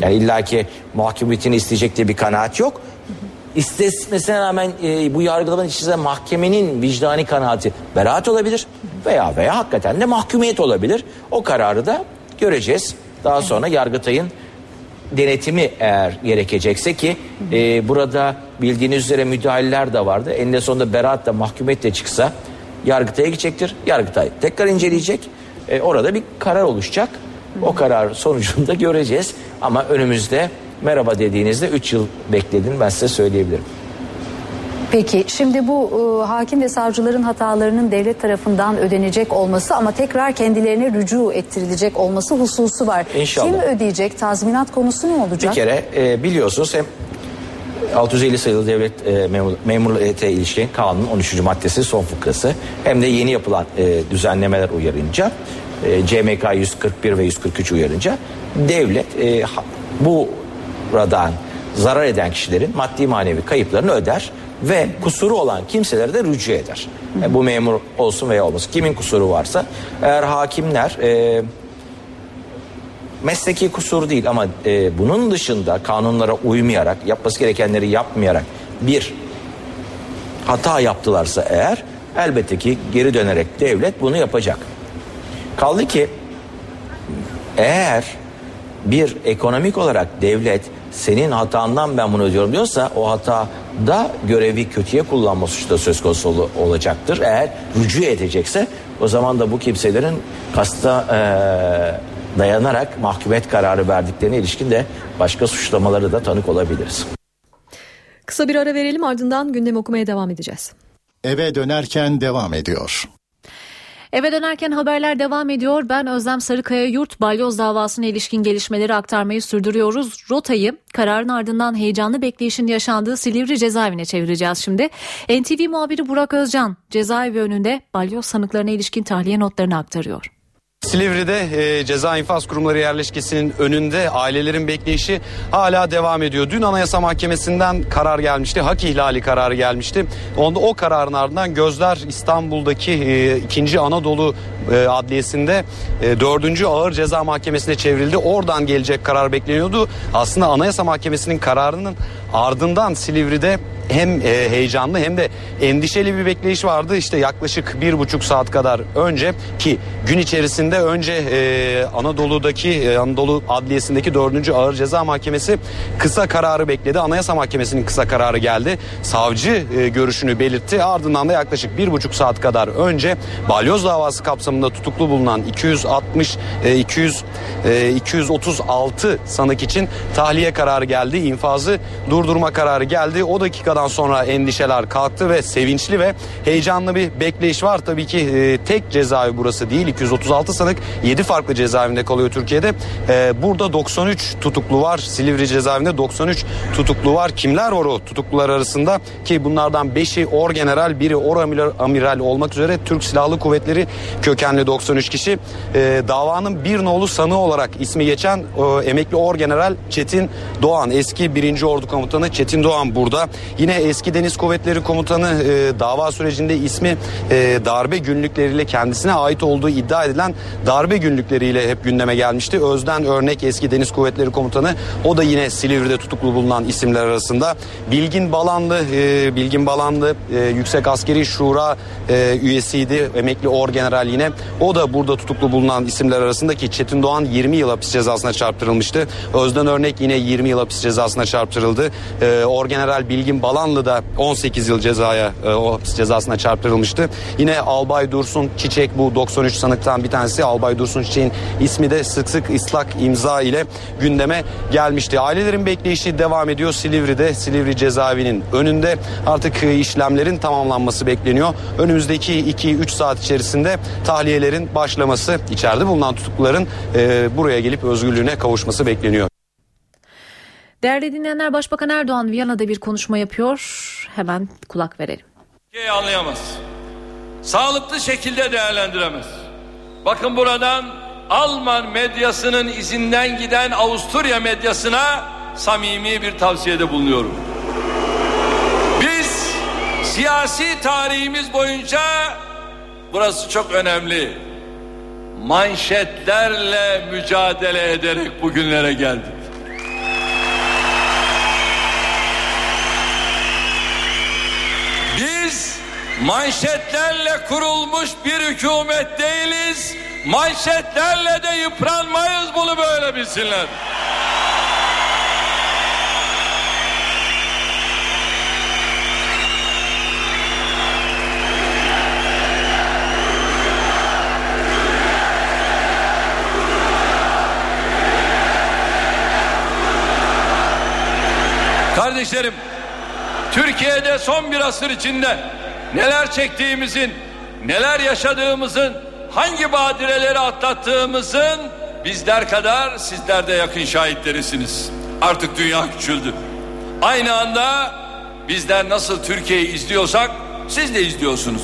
Yani illaki mahkumiyetini isteyecek diye bir kanaat yok. İstesmesine rağmen e, bu yargılamanın içerisinde mahkemenin vicdani kanaati beraat olabilir veya veya hakikaten de mahkumiyet olabilir. O kararı da göreceğiz. Daha sonra Yargıtay'ın denetimi eğer gerekecekse ki e, burada bildiğiniz üzere müdahaleler de vardı. Eninde sonunda beraat da mahkumiyet de çıksa Yargıtay'a gidecektir. Yargıtay tekrar inceleyecek. E, orada bir karar oluşacak. O karar sonucunda göreceğiz. Ama önümüzde merhaba dediğinizde 3 yıl bekledin ben size söyleyebilirim. Peki şimdi bu e, hakim ve savcıların hatalarının devlet tarafından ödenecek olması ama tekrar kendilerine rücu ettirilecek olması hususu var. İnşallah. Kim ödeyecek? Tazminat konusu ne olacak? Bir kere e, biliyorsunuz hem 650 sayılı devlet e, memur, memuriyete ilişkin kanunun 13. maddesi son fıkrası hem de yeni yapılan e, düzenlemeler uyarınca e, CMK 141 ve 143 uyarınca devlet e, ha- buradan zarar eden kişilerin maddi manevi kayıplarını öder ve kusuru olan kimseleri de rücu eder. E, bu memur olsun veya olmasın kimin kusuru varsa eğer hakimler e, mesleki kusur değil ama e, bunun dışında kanunlara uymayarak yapması gerekenleri yapmayarak bir hata yaptılarsa eğer elbette ki geri dönerek devlet bunu yapacak. Kaldı ki eğer bir ekonomik olarak devlet senin hatandan ben bunu ödüyorum diyorsa o hata da görevi kötüye kullanma suçu da söz konusu ol- olacaktır. Eğer rücu edecekse o zaman da bu kimselerin kasta eee, dayanarak mahkumiyet kararı verdiklerine ilişkin de başka suçlamaları da tanık olabiliriz. Kısa bir ara verelim ardından gündem okumaya devam edeceğiz. Eve dönerken devam ediyor. Eve dönerken haberler devam ediyor. Ben Özlem Sarıkaya Yurt balyoz davasına ilişkin gelişmeleri aktarmayı sürdürüyoruz. Rotayı kararın ardından heyecanlı bekleyişin yaşandığı Silivri cezaevine çevireceğiz şimdi. NTV muhabiri Burak Özcan cezaevi önünde balyoz sanıklarına ilişkin tahliye notlarını aktarıyor. Silivri'de e, ceza infaz kurumları yerleşkesinin önünde ailelerin bekleyişi hala devam ediyor. Dün Anayasa Mahkemesi'nden karar gelmişti. Hak ihlali kararı gelmişti. Onda o kararın ardından gözler İstanbul'daki e, 2. Anadolu e, Adliyesi'nde e, 4. Ağır Ceza Mahkemesi'ne çevrildi. Oradan gelecek karar bekleniyordu. Aslında Anayasa Mahkemesi'nin kararının ardından Silivri'de hem e, heyecanlı hem de endişeli bir bekleyiş vardı. İşte yaklaşık bir buçuk saat kadar önce ki gün içerisinde önce e, Anadolu'daki e, Anadolu Adliyesi'ndeki 4. Ağır Ceza Mahkemesi kısa kararı bekledi. Anayasa Mahkemesi'nin kısa kararı geldi. Savcı görüşünü belirtti. Ardından da yaklaşık bir buçuk saat kadar önce balyoz davası kapsamında tutuklu bulunan 260 e, 200 e, 236 sanık için tahliye kararı geldi. İnfazı durdurma kararı geldi. O dakikadan sonra endişeler kalktı ve sevinçli ve heyecanlı bir bekleyiş var. Tabii ki e, tek cezaevi burası değil. 236 sanık 7 farklı cezaevinde kalıyor Türkiye'de. E, burada 93 tutuklu var. Silivri cezaevinde 93 tutuklu var. Kimler var o tutuklular arasında? Ki bunlardan 5'i orgeneral, biri oramiral amiral olmak üzere Türk Silahlı Kuvvetleri kökenli 93 kişi. E, davanın bir nolu sanığı olarak ismi geçen e, emekli orgeneral Çetin Doğan. Eski 1. Ordu Komutanı Çetin Doğan burada. Yine eski Deniz Kuvvetleri Komutanı e, dava sürecinde ismi e, darbe günlükleriyle kendisine ait olduğu iddia edilen darbe günlükleriyle hep gündeme gelmişti. Özden Örnek eski Deniz Kuvvetleri Komutanı o da yine Silivri'de tutuklu bulunan isimler arasında. Bilgin Balanlı, e, Bilgin Balanlı e, Yüksek Askeri Şura e, üyesiydi. Emekli Orgeneral yine. O da burada tutuklu bulunan isimler arasında ki Çetin Doğan 20 yıl hapis cezasına çarptırılmıştı. Özden Örnek yine 20 yıl hapis cezasına çarptırıldı. E, Orgeneral Bilgin Balanlı Balanlı'da 18 yıl cezaya e, o cezasına çarptırılmıştı. Yine Albay Dursun Çiçek bu 93 sanıktan bir tanesi. Albay Dursun Çiçek'in ismi de sık sık ıslak imza ile gündeme gelmişti. Ailelerin bekleyişi devam ediyor Silivri'de. Silivri cezaevinin önünde artık e, işlemlerin tamamlanması bekleniyor. Önümüzdeki 2-3 saat içerisinde tahliyelerin başlaması içeride bulunan tutukluların e, buraya gelip özgürlüğüne kavuşması bekleniyor. Değerli dinleyenler Başbakan Erdoğan Viyana'da bir konuşma yapıyor. Hemen kulak verelim. Türkiye'yi anlayamaz. Sağlıklı şekilde değerlendiremez. Bakın buradan Alman medyasının izinden giden Avusturya medyasına samimi bir tavsiyede bulunuyorum. Biz siyasi tarihimiz boyunca burası çok önemli. Manşetlerle mücadele ederek bugünlere geldik. Biz manşetlerle kurulmuş bir hükümet değiliz. Manşetlerle de yıpranmayız bunu böyle bilsinler. Kardeşlerim Türkiye'de son bir asır içinde neler çektiğimizin, neler yaşadığımızın, hangi badireleri atlattığımızın bizler kadar sizler de yakın şahitlerisiniz. Artık dünya küçüldü. Aynı anda bizler nasıl Türkiye'yi izliyorsak siz de izliyorsunuz.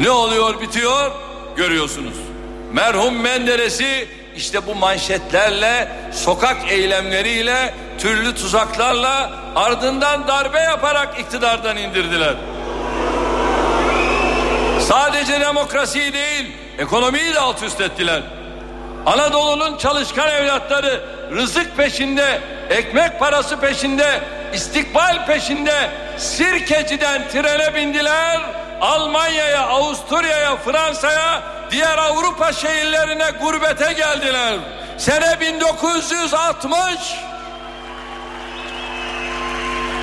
Ne oluyor bitiyor görüyorsunuz. Merhum Menderes'i işte bu manşetlerle, sokak eylemleriyle, türlü tuzaklarla ardından darbe yaparak iktidardan indirdiler. Sadece demokrasiyi değil, ekonomiyi de alt üst ettiler. Anadolu'nun çalışkan evlatları rızık peşinde, ekmek parası peşinde, istikbal peşinde Sirkeci'den trene bindiler. Almanya'ya, Avusturya'ya, Fransa'ya, diğer Avrupa şehirlerine gurbete geldiler. Sene 1960.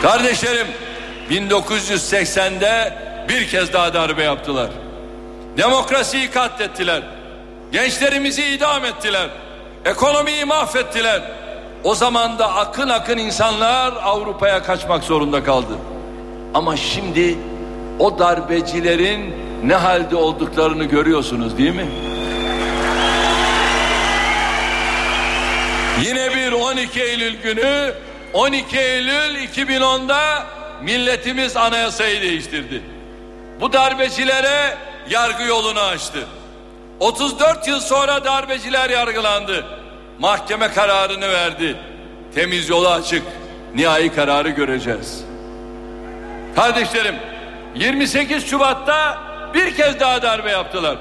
Kardeşlerim 1980'de bir kez daha darbe yaptılar. Demokrasiyi katlettiler. Gençlerimizi idam ettiler. Ekonomiyi mahvettiler. O zaman da akın akın insanlar Avrupa'ya kaçmak zorunda kaldı. Ama şimdi o darbecilerin ne halde olduklarını görüyorsunuz değil mi? Yine bir 12 Eylül günü 12 Eylül 2010'da milletimiz anayasayı değiştirdi. Bu darbecilere yargı yolunu açtı. 34 yıl sonra darbeciler yargılandı. Mahkeme kararını verdi. Temiz yolu açık. Nihai kararı göreceğiz. Kardeşlerim 28 Şubat'ta bir kez daha darbe yaptılar.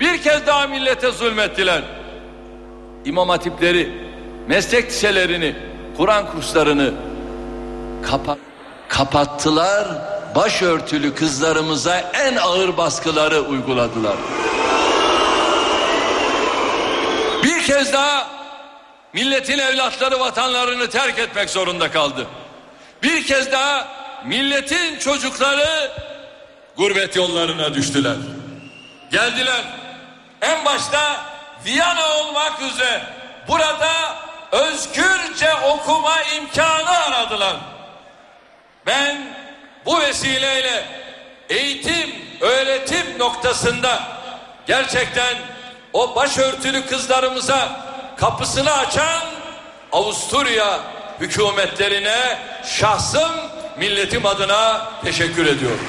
Bir kez daha millete zulmettiler. İmam hatipleri, meslek liselerini, Kur'an kurslarını kapa kapattılar. Başörtülü kızlarımıza en ağır baskıları uyguladılar. Bir kez daha milletin evlatları vatanlarını terk etmek zorunda kaldı. Bir kez daha milletin çocukları gurbet yollarına düştüler. Geldiler. En başta Viyana olmak üzere burada özgürce okuma imkanı aradılar. Ben bu vesileyle eğitim, öğretim noktasında gerçekten o başörtülü kızlarımıza kapısını açan Avusturya hükümetlerine şahsım milletim adına teşekkür ediyorum.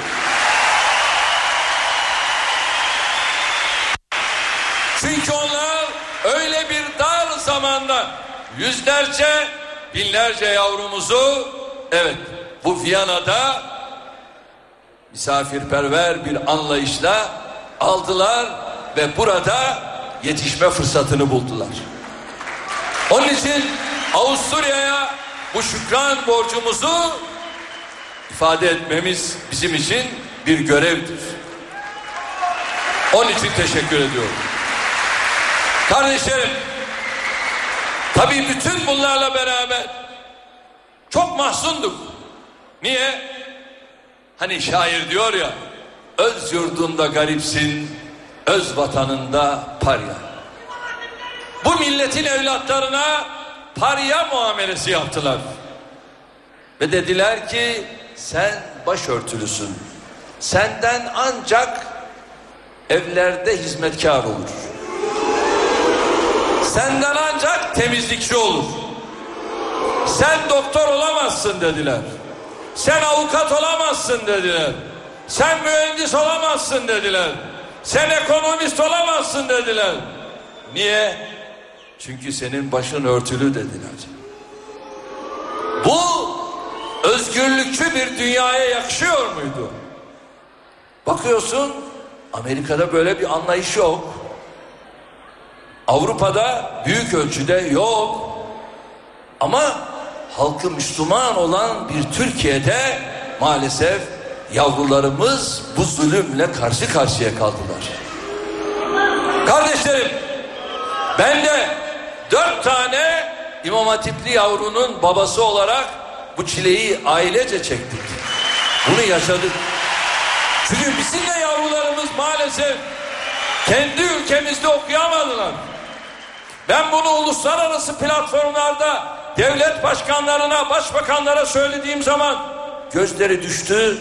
Çünkü onlar öyle bir dar zamanda yüzlerce binlerce yavrumuzu evet bu Viyana'da misafirperver bir anlayışla aldılar ve burada yetişme fırsatını buldular. Onun için Avusturya'ya bu şükran borcumuzu ifade etmemiz bizim için bir görevdir. Onun için teşekkür ediyorum. Kardeşlerim, tabii bütün bunlarla beraber çok mahzunduk. Niye? Hani şair diyor ya öz yurdunda garipsin öz vatanında parya. Bu milletin evlatlarına parya muamelesi yaptılar. Ve dediler ki sen başörtülüsün. Senden ancak evlerde hizmetkar olur. Senden ancak temizlikçi olur. Sen doktor olamazsın dediler. Sen avukat olamazsın dediler. Sen mühendis olamazsın dediler. Sen ekonomist olamazsın dediler. Niye? Çünkü senin başın örtülü dediler. Bu özgürlükçü bir dünyaya yakışıyor muydu? Bakıyorsun Amerika'da böyle bir anlayış yok. Avrupa'da büyük ölçüde yok. Ama halkı Müslüman olan bir Türkiye'de maalesef yavrularımız bu zulümle karşı karşıya kaldılar. Kardeşlerim ben de dört tane İmam Hatipli yavrunun babası olarak bu çileyi ailece çektik. Bunu yaşadık. Çünkü bizim de yavrularımız maalesef kendi ülkemizde okuyamadılar. Ben bunu uluslararası platformlarda devlet başkanlarına, başbakanlara söylediğim zaman gözleri düştü.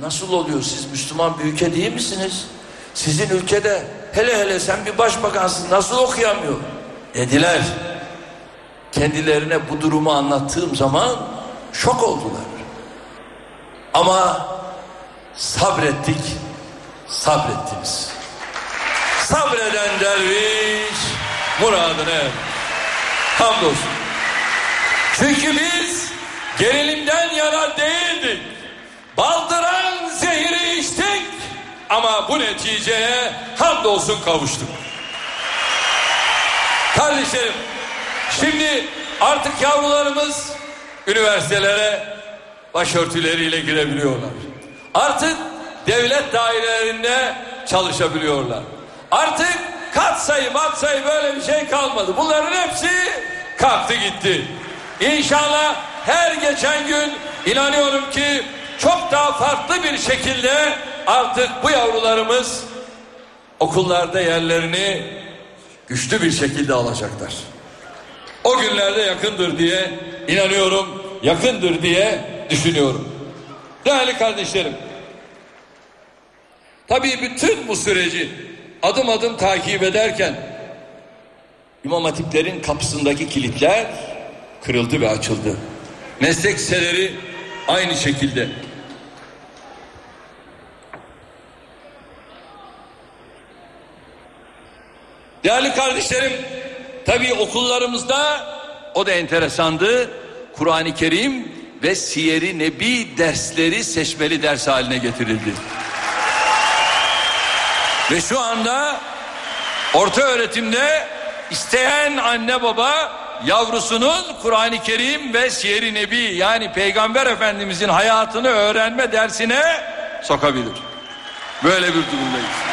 Nasıl oluyor siz Müslüman bir ülke değil misiniz? Sizin ülkede hele hele sen bir başbakansın nasıl okuyamıyor? Dediler. Kendilerine bu durumu anlattığım zaman şok oldular. Ama sabrettik, sabrettiniz. Sabreden derviş muradına. Hamdolsun. Çünkü biz gerilimden yana değildik. Baldıran zehri içtik ama bu neticeye hamdolsun kavuştuk. Kardeşlerim şimdi artık yavrularımız üniversitelere başörtüleriyle girebiliyorlar. Artık devlet dairelerinde çalışabiliyorlar. Artık kat sayı mat sayı böyle bir şey kalmadı. Bunların hepsi kalktı gitti. İnşallah her geçen gün inanıyorum ki çok daha farklı bir şekilde artık bu yavrularımız okullarda yerlerini güçlü bir şekilde alacaklar. O günlerde yakındır diye inanıyorum, yakındır diye düşünüyorum. Değerli kardeşlerim, tabii bütün bu süreci adım adım takip ederken İmam Hatiplerin kapısındaki kilitler kırıldı ve açıldı. Meslek liseleri aynı şekilde. Değerli kardeşlerim, tabii okullarımızda o da enteresandı. Kur'an-ı Kerim ve Siyer-i Nebi dersleri seçmeli ders haline getirildi. Ve şu anda orta öğretimde isteyen anne baba yavrusunun Kur'an-ı Kerim ve Siyer-i Nebi yani Peygamber Efendimizin hayatını öğrenme dersine sokabilir. Böyle bir durumdayız.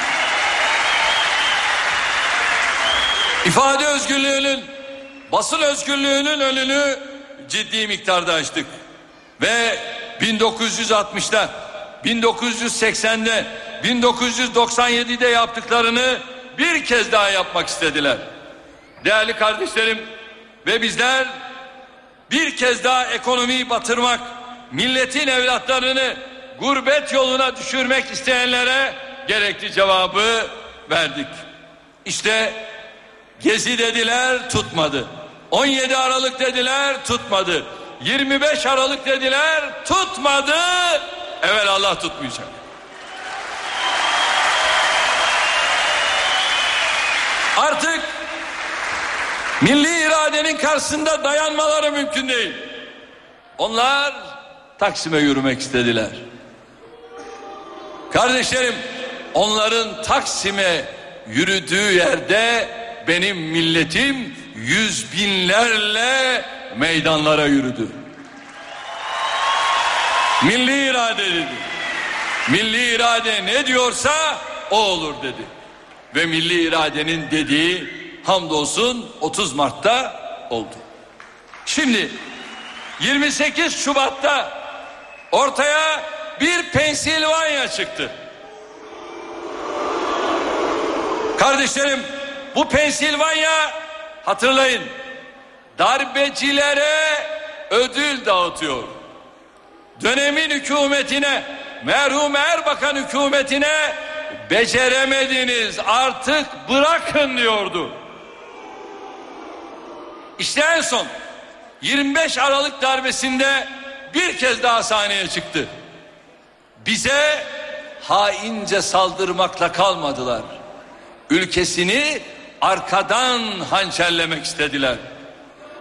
İfade özgürlüğünün, basın özgürlüğünün önünü ciddi miktarda açtık. Ve 1960'da, 1980'de, 1997'de yaptıklarını bir kez daha yapmak istediler. Değerli kardeşlerim ve bizler bir kez daha ekonomiyi batırmak, milletin evlatlarını gurbet yoluna düşürmek isteyenlere gerekli cevabı verdik. İşte Gezi dediler tutmadı. 17 Aralık dediler tutmadı. 25 Aralık dediler tutmadı. Evet Allah tutmayacak. Artık milli iradenin karşısında dayanmaları mümkün değil. Onlar Taksim'e yürümek istediler. Kardeşlerim onların Taksim'e yürüdüğü yerde benim milletim yüz binlerle meydanlara yürüdü. Milli irade dedi. Milli irade ne diyorsa o olur dedi. Ve milli iradenin dediği hamdolsun 30 Mart'ta oldu. Şimdi 28 Şubat'ta ortaya bir Pensilvanya çıktı. Kardeşlerim bu Pensilvanya hatırlayın darbecilere ödül dağıtıyor. Dönemin hükümetine merhum Erbakan hükümetine beceremediniz artık bırakın diyordu. İşte en son 25 Aralık darbesinde bir kez daha sahneye çıktı. Bize haince saldırmakla kalmadılar. Ülkesini arkadan hançerlemek istediler.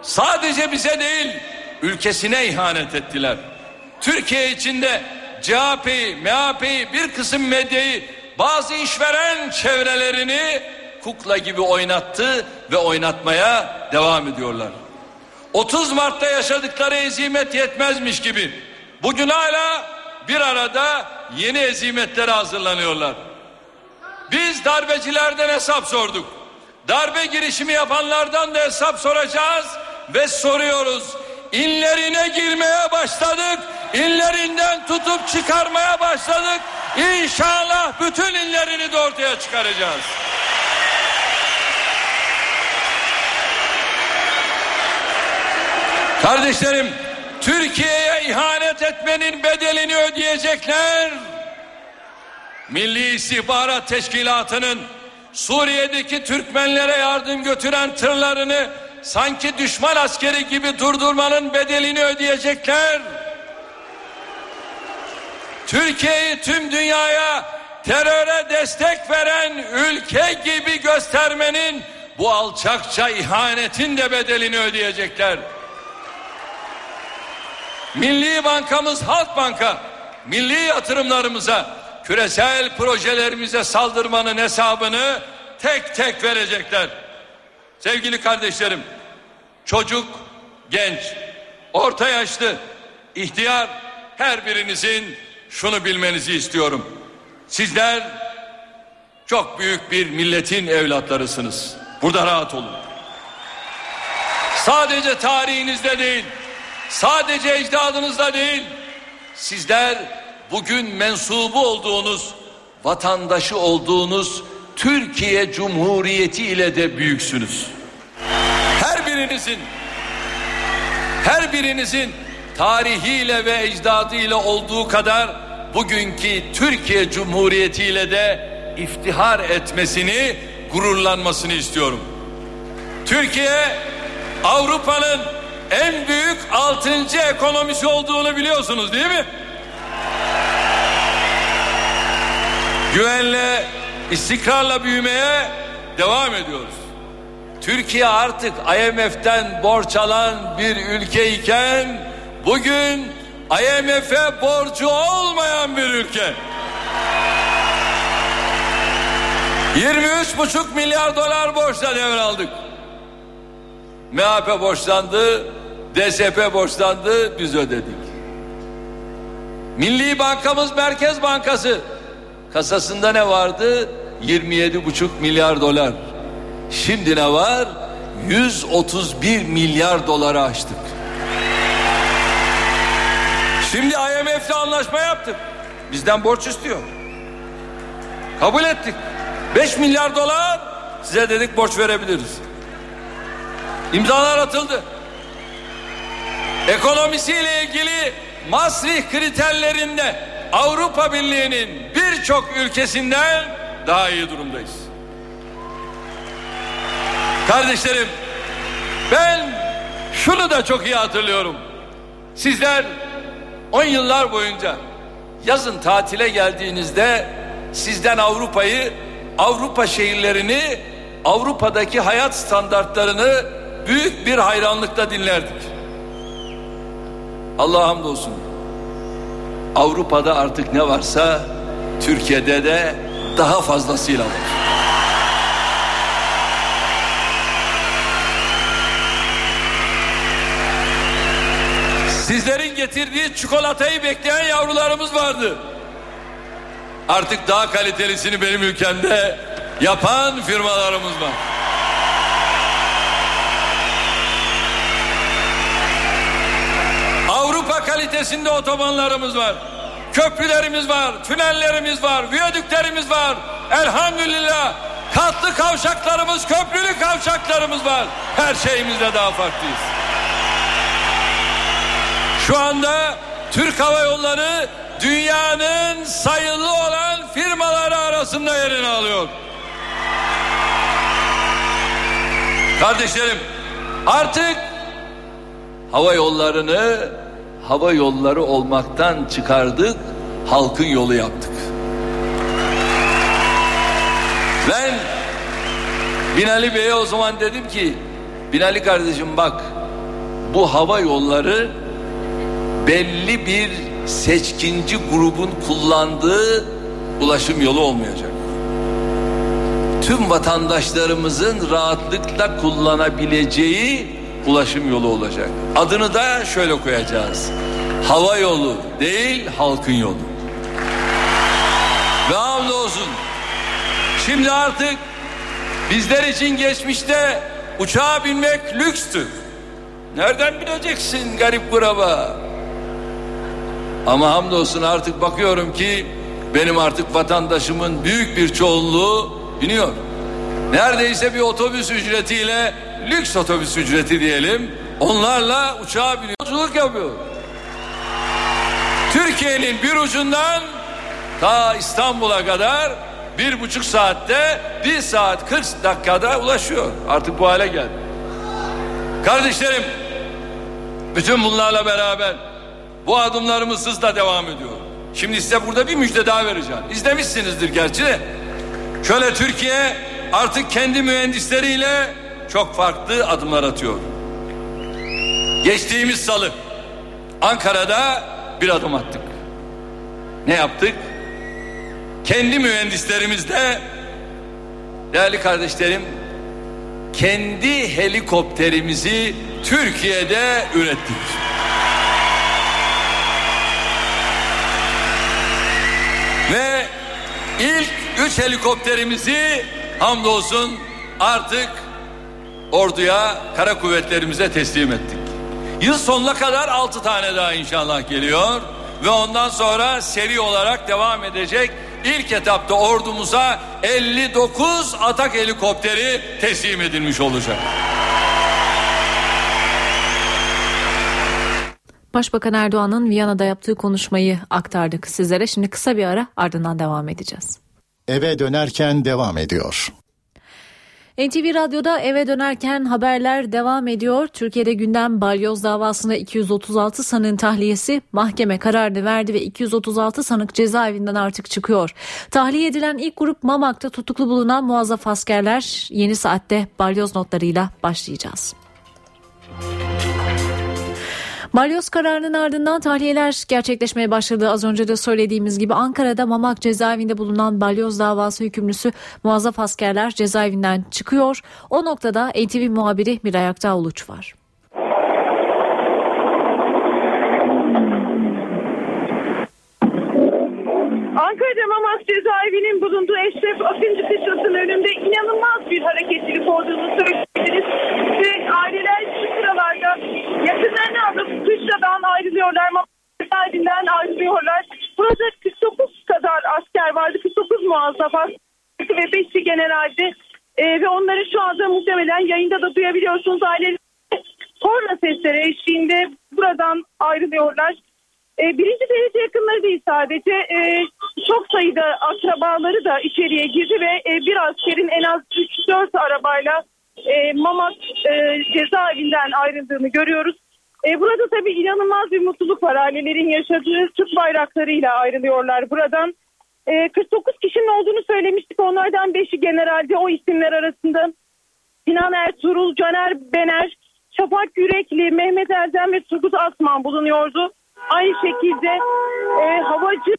Sadece bize değil, ülkesine ihanet ettiler. Türkiye içinde CHP'yi, MHP'yi, bir kısım medyayı, bazı işveren çevrelerini kukla gibi oynattı ve oynatmaya devam ediyorlar. 30 Mart'ta yaşadıkları ezimet yetmezmiş gibi bugün hala bir arada yeni ezimetlere hazırlanıyorlar. Biz darbecilerden hesap sorduk. Darbe girişimi yapanlardan da hesap soracağız ve soruyoruz. İnlerine girmeye başladık. İnlerinden tutup çıkarmaya başladık. İnşallah bütün inlerini de ortaya çıkaracağız. Kardeşlerim Türkiye'ye ihanet etmenin bedelini ödeyecekler. Milli İstihbarat Teşkilatı'nın Suriye'deki Türkmenlere yardım götüren tırlarını sanki düşman askeri gibi durdurmanın bedelini ödeyecekler. Türkiye'yi tüm dünyaya teröre destek veren ülke gibi göstermenin bu alçakça ihanetin de bedelini ödeyecekler. Milli Bankamız Halk Banka milli yatırımlarımıza, küresel projelerimize saldırmanın hesabını tek tek verecekler. Sevgili kardeşlerim, çocuk, genç, orta yaşlı, ihtiyar her birinizin şunu bilmenizi istiyorum. Sizler çok büyük bir milletin evlatlarısınız. Burada rahat olun. Sadece tarihinizde değil, sadece ecdadınızda değil, sizler bugün mensubu olduğunuz, vatandaşı olduğunuz Türkiye Cumhuriyeti ile de büyüksünüz. Her birinizin her birinizin tarihiyle ve ecdadıyla olduğu kadar bugünkü Türkiye Cumhuriyeti ile de iftihar etmesini, gururlanmasını istiyorum. Türkiye Avrupa'nın en büyük altıncı ekonomisi olduğunu biliyorsunuz değil mi? Güvenle, istikrarla büyümeye devam ediyoruz. Türkiye artık IMF'den borç alan bir ülkeyken bugün IMF'e borcu olmayan bir ülke. 23,5 milyar dolar borçla devraldık. MHP borçlandı, DSP borçlandı, biz ödedik. Milli Bankamız Merkez Bankası kasasında ne vardı? 27,5 milyar dolar. Şimdi ne var? 131 milyar dolara açtık. Şimdi IMF'le anlaşma yaptık. Bizden borç istiyor. Kabul ettik. 5 milyar dolar size dedik borç verebiliriz. İmzalar atıldı. Ekonomisiyle ilgili Maastricht kriterlerinde Avrupa Birliği'nin birçok ülkesinden daha iyi durumdayız. Kardeşlerim ben şunu da çok iyi hatırlıyorum. Sizler 10 yıllar boyunca yazın tatile geldiğinizde sizden Avrupa'yı, Avrupa şehirlerini, Avrupa'daki hayat standartlarını büyük bir hayranlıkla dinlerdik. Allah'a hamdolsun. Avrupa'da artık ne varsa Türkiye'de de daha fazlasıyla var. Sizlerin getirdiği çikolatayı bekleyen yavrularımız vardı. Artık daha kalitelisini benim ülkemde yapan firmalarımız var. Avrupa kalitesinde otobanlarımız var. köprülerimiz var, tünellerimiz var, viyadüklerimiz var. Elhamdülillah katlı kavşaklarımız, köprülü kavşaklarımız var. Her şeyimizde daha farklıyız. Şu anda Türk Hava Yolları dünyanın sayılı olan firmaları arasında yerini alıyor. Kardeşlerim artık hava yollarını hava yolları olmaktan çıkardık, halkın yolu yaptık. Ben Binali Bey'e o zaman dedim ki Binali kardeşim bak bu hava yolları belli bir seçkinci grubun kullandığı ulaşım yolu olmayacak. Tüm vatandaşlarımızın rahatlıkla kullanabileceği ulaşım yolu olacak. Adını da şöyle koyacağız. Hava yolu değil halkın yolu. Ve hamdolsun şimdi artık bizler için geçmişte uçağa binmek lükstü. Nereden bileceksin garip kuraba? Ama hamdolsun artık bakıyorum ki benim artık vatandaşımın büyük bir çoğunluğu biniyor. Neredeyse bir otobüs ücretiyle lüks otobüs ücreti diyelim. Onlarla uçağa biniyor, yolculuk yapıyor. Türkiye'nin bir ucundan ta İstanbul'a kadar bir buçuk saatte bir saat 40 dakikada ulaşıyor. Artık bu hale geldi. Kardeşlerim bütün bunlarla beraber bu adımlarımız hızla devam ediyor. Şimdi size burada bir müjde daha vereceğim. İzlemişsinizdir gerçi de. Şöyle Türkiye artık kendi mühendisleriyle çok farklı adımlar atıyor. Geçtiğimiz salı Ankara'da bir adım attık. Ne yaptık? Kendi mühendislerimizle değerli kardeşlerim kendi helikopterimizi Türkiye'de ürettik. Ve ilk üç helikopterimizi hamdolsun artık orduya, kara kuvvetlerimize teslim ettik. Yıl sonuna kadar altı tane daha inşallah geliyor ve ondan sonra seri olarak devam edecek. İlk etapta ordumuza 59 atak helikopteri teslim edilmiş olacak. Başbakan Erdoğan'ın Viyana'da yaptığı konuşmayı aktardık sizlere. Şimdi kısa bir ara ardından devam edeceğiz. Eve dönerken devam ediyor. NTV Radyo'da eve dönerken haberler devam ediyor. Türkiye'de gündem balyoz davasında 236 sanığın tahliyesi mahkeme kararını verdi ve 236 sanık cezaevinden artık çıkıyor. Tahliye edilen ilk grup Mamak'ta tutuklu bulunan muazzaf askerler yeni saatte balyoz notlarıyla başlayacağız. Balyoz kararının ardından tahliyeler gerçekleşmeye başladı. Az önce de söylediğimiz gibi Ankara'da Mamak cezaevinde bulunan balyoz davası hükümlüsü muazzaf askerler cezaevinden çıkıyor. O noktada NTV muhabiri Miray Aktağ Uluç var. Ankara'da Mamak cezaevinin bulunduğu Eşref Akıncı kışlasının önünde inanılmaz bir hareketlilik olduğunu söyleyebiliriz. Ve aileler yakınlarını alıp kışladan ayrılıyorlar. Cezaevinden ayrılıyorlar. Burada 49 kadar asker vardı. 49 muazzaf asker ve 5'i generaldi. Ee, ve onları şu anda muhtemelen yayında da duyabiliyorsunuz. Aileler korna sesleri eşliğinde buradan ayrılıyorlar. E, birinci derece yakınları değil sadece e, çok sayıda akrabaları da içeriye girdi ve e, bir askerin en az 3-4 arabayla e, Mamak e, cezaevinden ayrıldığını görüyoruz. E, burada tabii inanılmaz bir mutluluk var. Ailelerin yaşadığı Türk bayraklarıyla ayrılıyorlar buradan. E, 49 kişinin olduğunu söylemiştik. Onlardan 5'i generalde o isimler arasında Sinan Ertuğrul, Caner Bener, Şafak Yürekli, Mehmet Erdem ve Turgut Asman bulunuyordu. Aynı şekilde e, havacı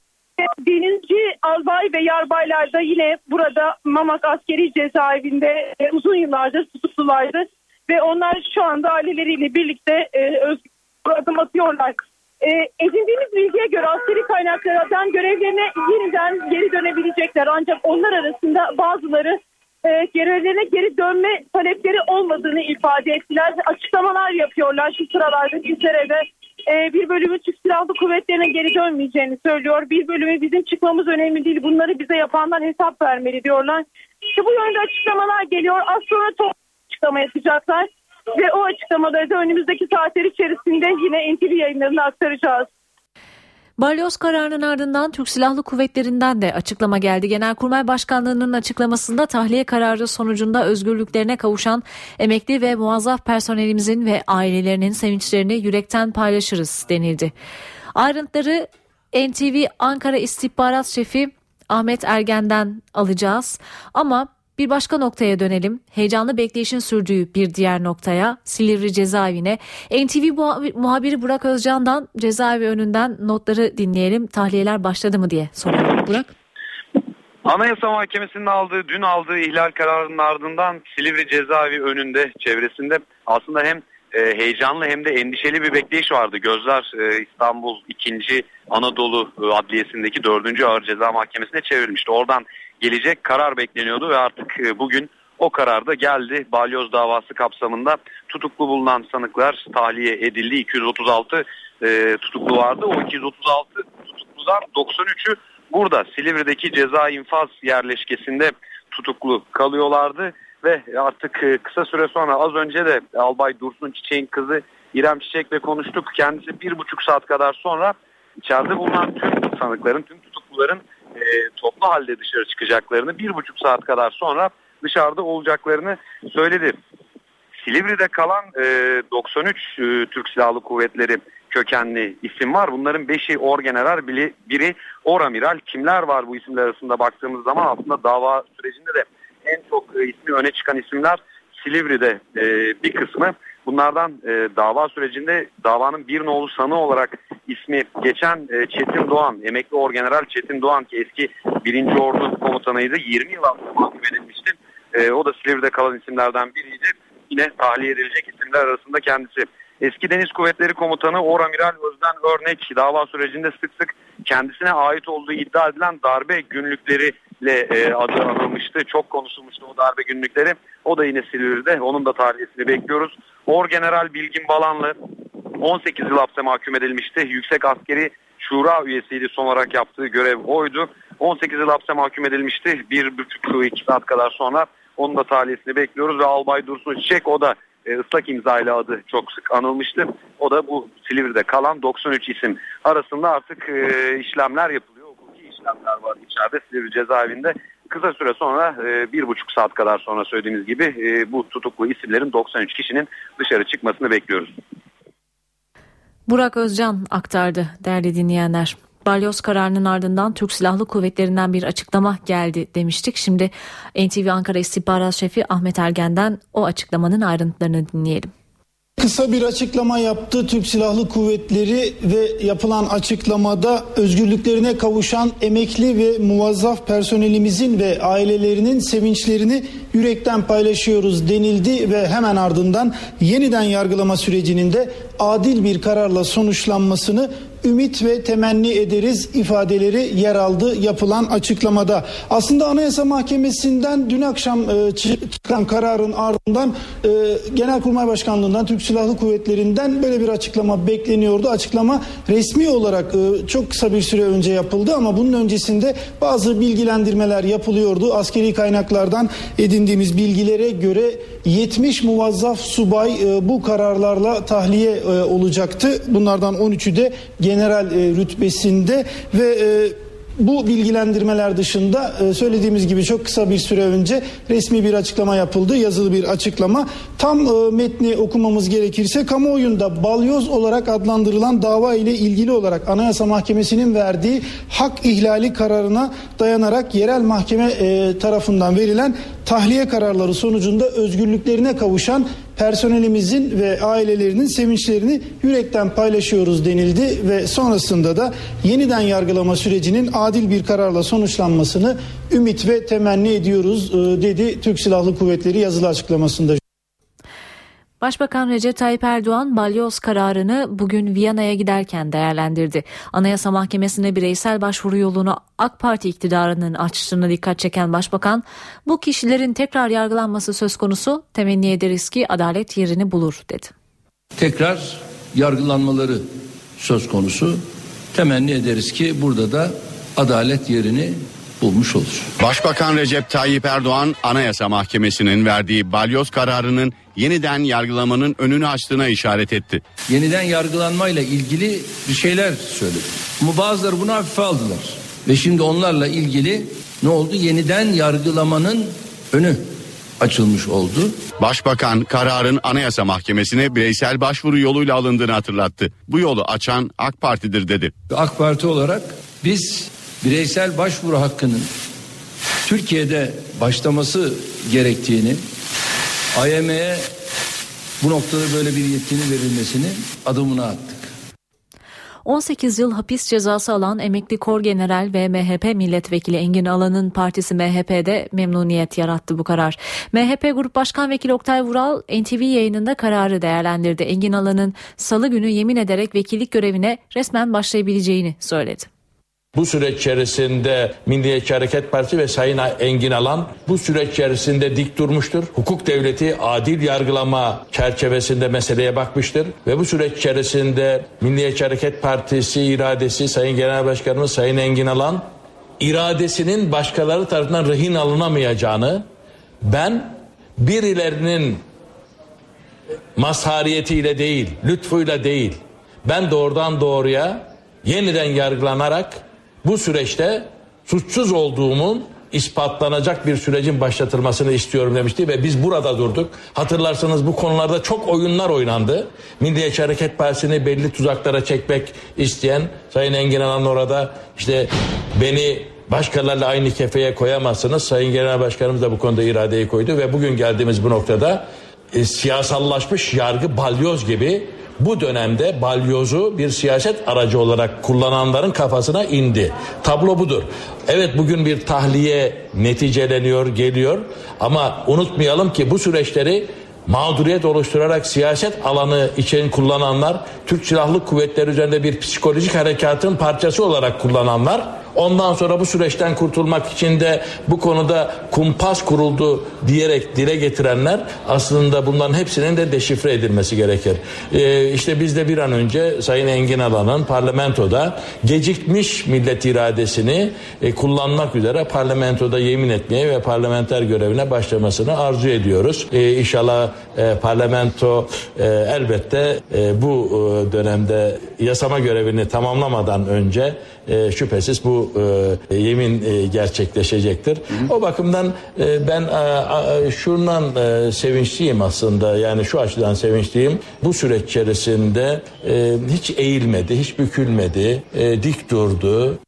bininci albay ve yarbaylar da yine burada Mamak askeri cezaevinde e, uzun yıllardır tutuklulardı. Ve onlar şu anda aileleriyle birlikte e, özgür adım atıyorlar. E, edindiğimiz bilgiye göre askeri kaynaklardan görevlerine yeniden geri dönebilecekler. Ancak onlar arasında bazıları e, görevlerine geri dönme talepleri olmadığını ifade ettiler. Açıklamalar yapıyorlar şu sıralarda bizlere de e, bir bölümü Türk Silahlı Kuvvetleri'ne geri dönmeyeceğini söylüyor. Bir bölümü bizim çıkmamız önemli değil. Bunları bize yapandan hesap vermeli diyorlar. İşte bu yönde açıklamalar geliyor. Az sonra top açıklama yapacaklar. Ve o açıklamaları da önümüzdeki saatler içerisinde yine NTV yayınlarına aktaracağız. Balyoz kararının ardından Türk Silahlı Kuvvetleri'nden de açıklama geldi. Genelkurmay Başkanlığı'nın açıklamasında tahliye kararı sonucunda özgürlüklerine kavuşan emekli ve muazzaf personelimizin ve ailelerinin sevinçlerini yürekten paylaşırız denildi. Ayrıntıları NTV Ankara İstihbarat Şefi Ahmet Ergen'den alacağız. Ama bir başka noktaya dönelim. Heyecanlı bekleyişin sürdüğü bir diğer noktaya Silivri cezaevine. NTV muhabiri Burak Özcan'dan cezaevi önünden notları dinleyelim. Tahliyeler başladı mı diye soralım. Burak. Anayasa Mahkemesi'nin aldığı, dün aldığı ihlal kararının ardından Silivri cezaevi önünde, çevresinde aslında hem e, heyecanlı hem de endişeli bir bekleyiş vardı. Gözler e, İstanbul 2. Anadolu e, Adliyesi'ndeki 4. Ağır Ceza Mahkemesi'ne çevrilmişti. Oradan gelecek karar bekleniyordu ve artık e, bugün o karar da geldi. Balyoz davası kapsamında tutuklu bulunan sanıklar tahliye edildi. 236 e, tutuklu vardı. O 236 tutukludan 93'ü burada Silivri'deki ceza infaz yerleşkesinde tutuklu kalıyorlardı ve artık e, kısa süre sonra az önce de Albay Dursun Çiçek'in kızı İrem Çiçek'le konuştuk. Kendisi bir buçuk saat kadar sonra içeride bulunan tüm sanıkların, tüm tutukluların e, toplu halde dışarı çıkacaklarını bir buçuk saat kadar sonra dışarıda olacaklarını söyledi. Silivri'de kalan e, 93 e, Türk Silahlı Kuvvetleri kökenli isim var. Bunların 5'i orgeneral, biri, biri oramiral. Kimler var bu isimler arasında baktığımız zaman aslında dava sürecinde de en çok e, ismi öne çıkan isimler Silivri'de e, bir kısmı. Bunlardan e, dava sürecinde davanın bir nolu sanı olarak ismi geçen e, Çetin Doğan, emekli orgeneral Çetin Doğan ki eski 1. Ordu komutanıydı. 20 yıl hapse mahkum edilmişti. E, o da Silivri'de kalan isimlerden biriydi. Yine tahliye edilecek isimler arasında kendisi. Eski Deniz Kuvvetleri Komutanı Oramiral Özden Örnek dava sürecinde sık sık kendisine ait olduğu iddia edilen darbe günlükleriyle e, adı anılmıştı. Çok konuşulmuştu o darbe günlükleri. O da yine Silivri'de. Onun da tahliyesini bekliyoruz. Orgeneral Bilgin Balanlı 18 yıl hapse mahkum edilmişti. Yüksek askeri şura üyesiydi son olarak yaptığı görev oydu. 18 yıl hapse mahkum edilmişti. Bir buçuk iki saat kadar sonra onun da tahliyesini bekliyoruz ve Albay Dursun Çiçek o da e, ıslak imzayla adı çok sık anılmıştı. O da bu Silivri'de kalan 93 isim arasında artık e, işlemler yapılıyor. İşlemler var içeride Silivri cezaevinde. Kısa süre sonra e, bir buçuk saat kadar sonra söylediğimiz gibi e, bu tutuklu isimlerin 93 kişinin dışarı çıkmasını bekliyoruz. Burak Özcan aktardı değerli dinleyenler. Balyoz kararının ardından Türk Silahlı Kuvvetleri'nden bir açıklama geldi demiştik. Şimdi NTV Ankara İstihbarat Şefi Ahmet Ergen'den o açıklamanın ayrıntılarını dinleyelim. Kısa bir açıklama yaptı Türk Silahlı Kuvvetleri ve yapılan açıklamada özgürlüklerine kavuşan emekli ve muvazzaf personelimizin ve ailelerinin sevinçlerini yürekten paylaşıyoruz denildi ve hemen ardından yeniden yargılama sürecinin de adil bir kararla sonuçlanmasını ümit ve temenni ederiz ifadeleri yer aldı yapılan açıklamada. Aslında Anayasa Mahkemesi'nden dün akşam e, çıkan kararın ardından e, Genelkurmay Başkanlığı'ndan Türk Silahlı Kuvvetleri'nden böyle bir açıklama bekleniyordu. Açıklama resmi olarak e, çok kısa bir süre önce yapıldı ama bunun öncesinde bazı bilgilendirmeler yapılıyordu. Askeri kaynaklardan edindiğimiz bilgilere göre 70 muvazzaf subay bu kararlarla tahliye olacaktı. Bunlardan 13'ü de general e, rütbesinde ve e, bu bilgilendirmeler dışında e, söylediğimiz gibi çok kısa bir süre önce resmi bir açıklama yapıldı. Yazılı bir açıklama. Tam e, metni okumamız gerekirse kamuoyunda balyoz olarak adlandırılan dava ile ilgili olarak Anayasa Mahkemesi'nin verdiği hak ihlali kararına dayanarak yerel mahkeme e, tarafından verilen tahliye kararları sonucunda özgürlüklerine kavuşan personelimizin ve ailelerinin sevinçlerini yürekten paylaşıyoruz denildi ve sonrasında da yeniden yargılama sürecinin adil bir kararla sonuçlanmasını ümit ve temenni ediyoruz e, dedi Türk Silahlı Kuvvetleri yazılı açıklamasında. Başbakan Recep Tayyip Erdoğan balyoz kararını bugün Viyana'ya giderken değerlendirdi. Anayasa Mahkemesi'ne bireysel başvuru yolunu AK Parti iktidarının açtığına dikkat çeken başbakan bu kişilerin tekrar yargılanması söz konusu temenni ederiz ki adalet yerini bulur dedi. Tekrar yargılanmaları söz konusu. Temenni ederiz ki burada da adalet yerini bulmuş olur. Başbakan Recep Tayyip Erdoğan Anayasa Mahkemesi'nin verdiği balyoz kararının yeniden yargılamanın önünü açtığına işaret etti. Yeniden yargılanmayla ilgili bir şeyler söyledi. Ama bazıları bunu hafife aldılar. Ve şimdi onlarla ilgili ne oldu? Yeniden yargılamanın önü açılmış oldu. Başbakan kararın Anayasa Mahkemesi'ne bireysel başvuru yoluyla alındığını hatırlattı. Bu yolu açan AK Parti'dir dedi. AK Parti olarak biz bireysel başvuru hakkının Türkiye'de başlaması gerektiğini, AYM'ye bu noktada böyle bir yetkinin verilmesini adımını attık. 18 yıl hapis cezası alan emekli kor general ve MHP milletvekili Engin Alan'ın partisi MHP'de memnuniyet yarattı bu karar. MHP Grup Başkan Vekili Oktay Vural NTV yayınında kararı değerlendirdi. Engin Alan'ın salı günü yemin ederek vekillik görevine resmen başlayabileceğini söyledi. Bu süreç içerisinde Milliyetçi Hareket Partisi ve Sayın Engin Alan bu süreç içerisinde dik durmuştur. Hukuk devleti adil yargılama çerçevesinde meseleye bakmıştır. Ve bu süreç içerisinde Milliyetçi Hareket Partisi iradesi Sayın Genel Başkanımız Sayın Engin Alan iradesinin başkaları tarafından rehin alınamayacağını ben birilerinin mazhariyetiyle değil, lütfuyla değil, ben doğrudan doğruya yeniden yargılanarak bu süreçte suçsuz olduğumun ispatlanacak bir sürecin başlatılmasını istiyorum demişti ve biz burada durduk. Hatırlarsanız bu konularda çok oyunlar oynandı. Milliyetçi Hareket Partisi'ni belli tuzaklara çekmek isteyen Sayın Engin Anan orada işte beni başkalarıyla aynı kefeye koyamazsınız. Sayın Genel Başkanımız da bu konuda iradeyi koydu ve bugün geldiğimiz bu noktada e, siyasallaşmış yargı balyoz gibi bu dönemde balyozu bir siyaset aracı olarak kullananların kafasına indi. Tablo budur. Evet bugün bir tahliye neticeleniyor, geliyor ama unutmayalım ki bu süreçleri mağduriyet oluşturarak siyaset alanı için kullananlar, Türk Silahlı Kuvvetleri üzerinde bir psikolojik harekatın parçası olarak kullananlar Ondan sonra bu süreçten kurtulmak için de bu konuda kumpas kuruldu diyerek dile getirenler aslında bunların hepsinin de deşifre edilmesi gerekir. Ee, işte biz de bir an önce Sayın Engin Alan'ın parlamentoda gecikmiş millet iradesini e, kullanmak üzere parlamentoda yemin etmeye ve parlamenter görevine başlamasını arzu ediyoruz. Ee, inşallah e, parlamento e, elbette e, bu e, dönemde yasama görevini tamamlamadan önce e, şüphesiz bu e, yemin e, gerçekleşecektir. Hı hı. O bakımdan e, ben e, şundan e, sevinçliyim aslında yani şu açıdan sevinçliyim. Bu süreç içerisinde e, hiç eğilmedi, hiç bükülmedi, e, dik durdu.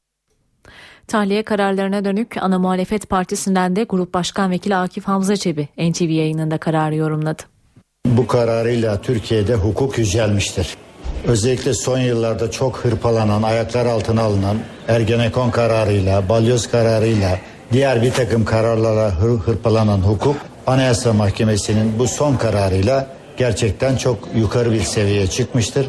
Tahliye kararlarına dönük ana muhalefet partisinden de Grup Başkan Vekili Akif Hamza Çebi NTV yayınında kararı yorumladı. Bu kararıyla Türkiye'de hukuk yücelmiştir. Özellikle son yıllarda çok hırpalanan, ayaklar altına alınan Ergenekon kararıyla, balyoz kararıyla, diğer bir takım kararlara hır, hırpalanan hukuk Anayasa Mahkemesi'nin bu son kararıyla gerçekten çok yukarı bir seviyeye çıkmıştır.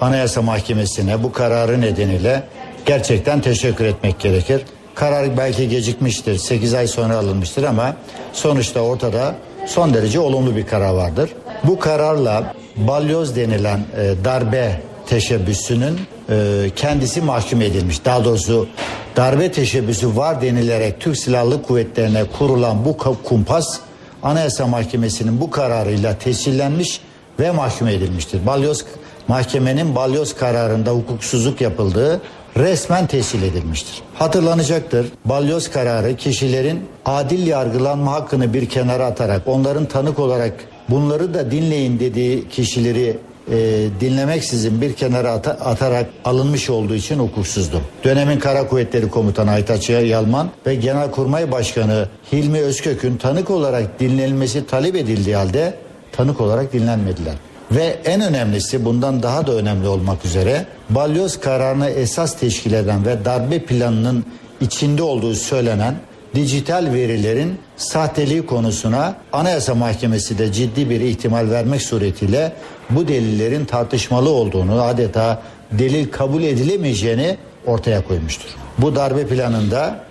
Anayasa Mahkemesi'ne bu kararı nedeniyle gerçekten teşekkür etmek gerekir. Karar belki gecikmiştir, 8 ay sonra alınmıştır ama sonuçta ortada son derece olumlu bir karar vardır. Bu kararla balyoz denilen e, darbe teşebbüsünün e, kendisi mahkum edilmiş. Daha doğrusu darbe teşebbüsü var denilerek Türk Silahlı Kuvvetlerine kurulan bu kumpas Anayasa Mahkemesi'nin bu kararıyla tescillenmiş ve mahkum edilmiştir. Balyoz mahkemenin balyoz kararında hukuksuzluk yapıldığı resmen tescil edilmiştir. Hatırlanacaktır. Balyoz kararı kişilerin adil yargılanma hakkını bir kenara atarak onların tanık olarak bunları da dinleyin dediği kişileri e, dinlemeksizin bir kenara ata, atarak alınmış olduğu için hukuksuzdu. Dönemin Kara Kuvvetleri Komutanı Aytaç Yalman ve Genelkurmay Başkanı Hilmi Özkök'ün tanık olarak dinlenilmesi talep edildiği halde tanık olarak dinlenmediler. Ve en önemlisi bundan daha da önemli olmak üzere balyoz kararını esas teşkil eden ve darbe planının içinde olduğu söylenen dijital verilerin sahteliği konusuna Anayasa Mahkemesi de ciddi bir ihtimal vermek suretiyle bu delillerin tartışmalı olduğunu adeta delil kabul edilemeyeceğini ortaya koymuştur. Bu darbe planında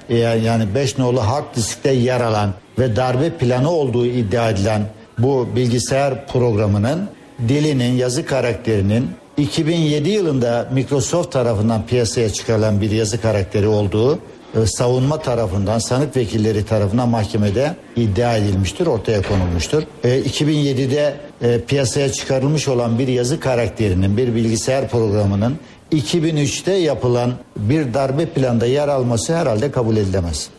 yani 5 nolu hard diskte yer alan ve darbe planı olduğu iddia edilen bu bilgisayar programının dilinin, yazı karakterinin 2007 yılında Microsoft tarafından piyasaya çıkarılan bir yazı karakteri olduğu e, savunma tarafından, sanık vekilleri tarafından mahkemede iddia edilmiştir, ortaya konulmuştur. E, 2007'de e, piyasaya çıkarılmış olan bir yazı karakterinin, bir bilgisayar programının 2003'te yapılan bir darbe planda yer alması herhalde kabul edilemez.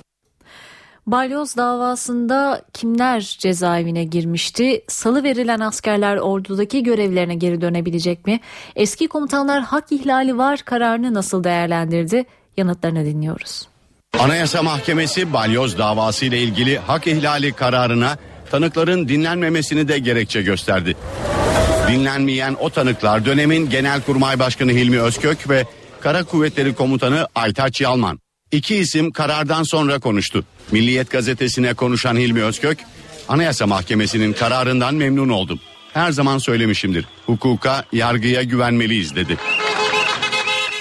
Balyoz davasında kimler cezaevine girmişti? Salı verilen askerler ordudaki görevlerine geri dönebilecek mi? Eski komutanlar hak ihlali var kararını nasıl değerlendirdi? Yanıtlarını dinliyoruz. Anayasa Mahkemesi balyoz davası ile ilgili hak ihlali kararına tanıkların dinlenmemesini de gerekçe gösterdi. Dinlenmeyen o tanıklar dönemin Genelkurmay Başkanı Hilmi Özkök ve Kara Kuvvetleri Komutanı Aytaç Yalman. İki isim karardan sonra konuştu. Milliyet gazetesine konuşan Hilmi Özkök, Anayasa Mahkemesi'nin kararından memnun oldum. Her zaman söylemişimdir. Hukuka, yargıya güvenmeliyiz dedi.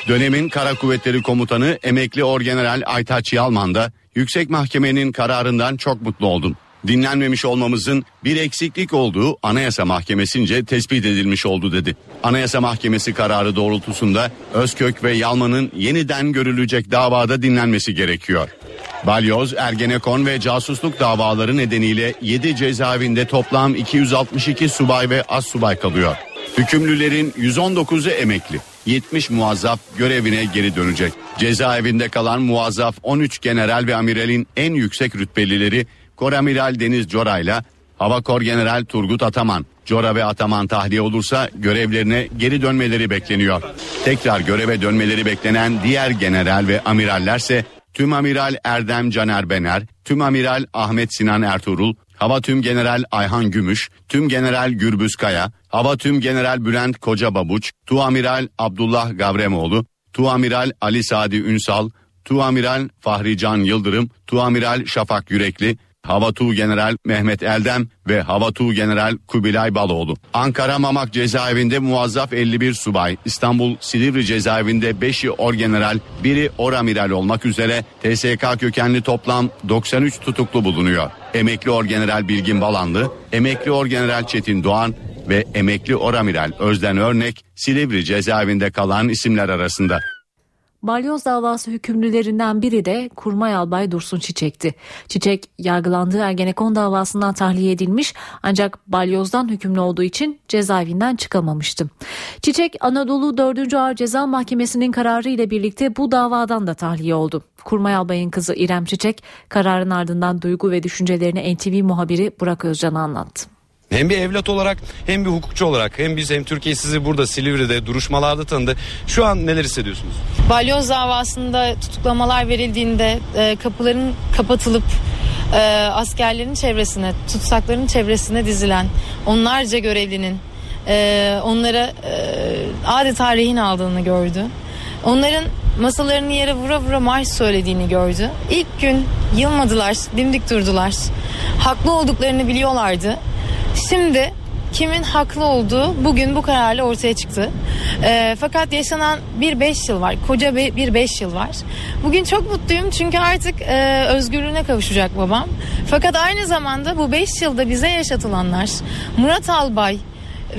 Dönemin Kara Kuvvetleri Komutanı emekli Orgeneral Aytaç Yalman da yüksek mahkemenin kararından çok mutlu oldum. Dinlenmemiş olmamızın bir eksiklik olduğu Anayasa Mahkemesi'nce tespit edilmiş oldu dedi. Anayasa Mahkemesi kararı doğrultusunda Özkök ve Yalman'ın yeniden görülecek davada dinlenmesi gerekiyor. Balyoz, Ergenekon ve casusluk davaları nedeniyle 7 cezaevinde toplam 262 subay ve az subay kalıyor. Hükümlülerin 119'u emekli. 70 muazzaf görevine geri dönecek. Cezaevinde kalan muazzaf 13 general ve amiralin en yüksek rütbelileri Koramiral Deniz Cora ile Hava Kor General Turgut Ataman. Cora ve Ataman tahliye olursa görevlerine geri dönmeleri bekleniyor. Tekrar göreve dönmeleri beklenen diğer general ve amirallerse Tüm Amiral Erdem Caner Bener, Tüm Amiral Ahmet Sinan Ertuğrul, Hava Tüm General Ayhan Gümüş, Tüm General Gürbüz Kaya, Hava Tüm General Bülent Koca Babuç, Tuamiral Abdullah Gavremoğlu, Tuamiral Ali Sadi Ünsal, Tuamiral Fahri Can Yıldırım, Tuamiral Şafak Yürekli, Hava Tu General Mehmet Eldem ve Hava Tu General Kubilay Baloğlu. Ankara Mamak cezaevinde muazzaf 51 subay, İstanbul Silivri cezaevinde 5'i orgeneral, biri oramiral olmak üzere TSK kökenli toplam 93 tutuklu bulunuyor. Emekli orgeneral Bilgin Balanlı, emekli orgeneral Çetin Doğan ve emekli oramiral Özden Örnek Silivri cezaevinde kalan isimler arasında. Balyoz davası hükümlülerinden biri de Kurmay Albay Dursun Çiçek'ti. Çiçek yargılandığı Ergenekon davasından tahliye edilmiş ancak balyozdan hükümlü olduğu için cezaevinden çıkamamıştı. Çiçek Anadolu 4. Ağır Ceza Mahkemesi'nin kararı ile birlikte bu davadan da tahliye oldu. Kurmay Albay'ın kızı İrem Çiçek kararın ardından duygu ve düşüncelerini NTV muhabiri Burak Özcan'a anlattı. Hem bir evlat olarak hem bir hukukçu olarak hem biz hem Türkiye sizi burada Silivri'de duruşmalarda tanıdı. Şu an neler hissediyorsunuz? Balyoz davasında tutuklamalar verildiğinde e, kapıların kapatılıp e, askerlerin çevresine, tutsakların çevresine dizilen onlarca görevlinin e, onlara e, adeta rehin aldığını gördü. Onların masalarını yere vura vura marş söylediğini gördü. İlk gün yılmadılar, dimdik durdular. Haklı olduklarını biliyorlardı. Şimdi kimin haklı olduğu bugün bu kararla ortaya çıktı. E, fakat yaşanan bir beş yıl var. Koca bir beş yıl var. Bugün çok mutluyum çünkü artık e, özgürlüğüne kavuşacak babam. Fakat aynı zamanda bu beş yılda bize yaşatılanlar Murat Albay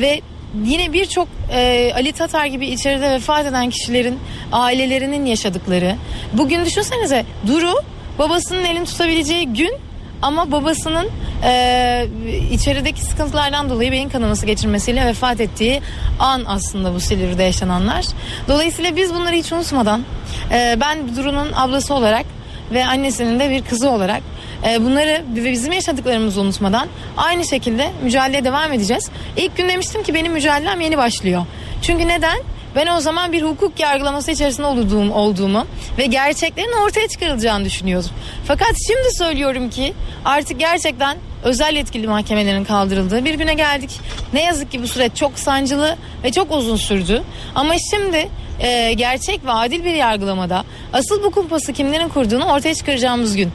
ve yine birçok e, Ali Tatar gibi içeride vefat eden kişilerin ailelerinin yaşadıkları. Bugün düşünsenize Duru babasının elini tutabileceği gün ama babasının e, içerideki sıkıntılardan dolayı beyin kanaması geçirmesiyle vefat ettiği an aslında bu Silivri'de yaşananlar. Dolayısıyla biz bunları hiç unutmadan e, ben Duru'nun ablası olarak ve annesinin de bir kızı olarak bunları ve bizim yaşadıklarımızı unutmadan aynı şekilde mücadeleye devam edeceğiz. İlk gün demiştim ki benim mücadelem yeni başlıyor. Çünkü neden? Ben o zaman bir hukuk yargılaması içerisinde olduğum, olduğumu ve gerçeklerin ortaya çıkarılacağını düşünüyordum. Fakat şimdi söylüyorum ki artık gerçekten özel yetkili mahkemelerin kaldırıldığı bir güne geldik. Ne yazık ki bu süreç çok sancılı ve çok uzun sürdü. Ama şimdi e, gerçek ve adil bir yargılamada asıl bu kumpası kimlerin kurduğunu ortaya çıkaracağımız gün.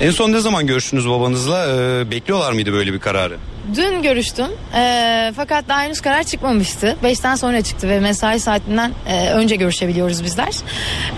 En son ne zaman görüştünüz babanızla? Ee, bekliyorlar mıydı böyle bir kararı? Dün görüştüm Ee, fakat daha henüz karar çıkmamıştı. Beşten sonra çıktı ve mesai saatinden e, önce görüşebiliyoruz bizler.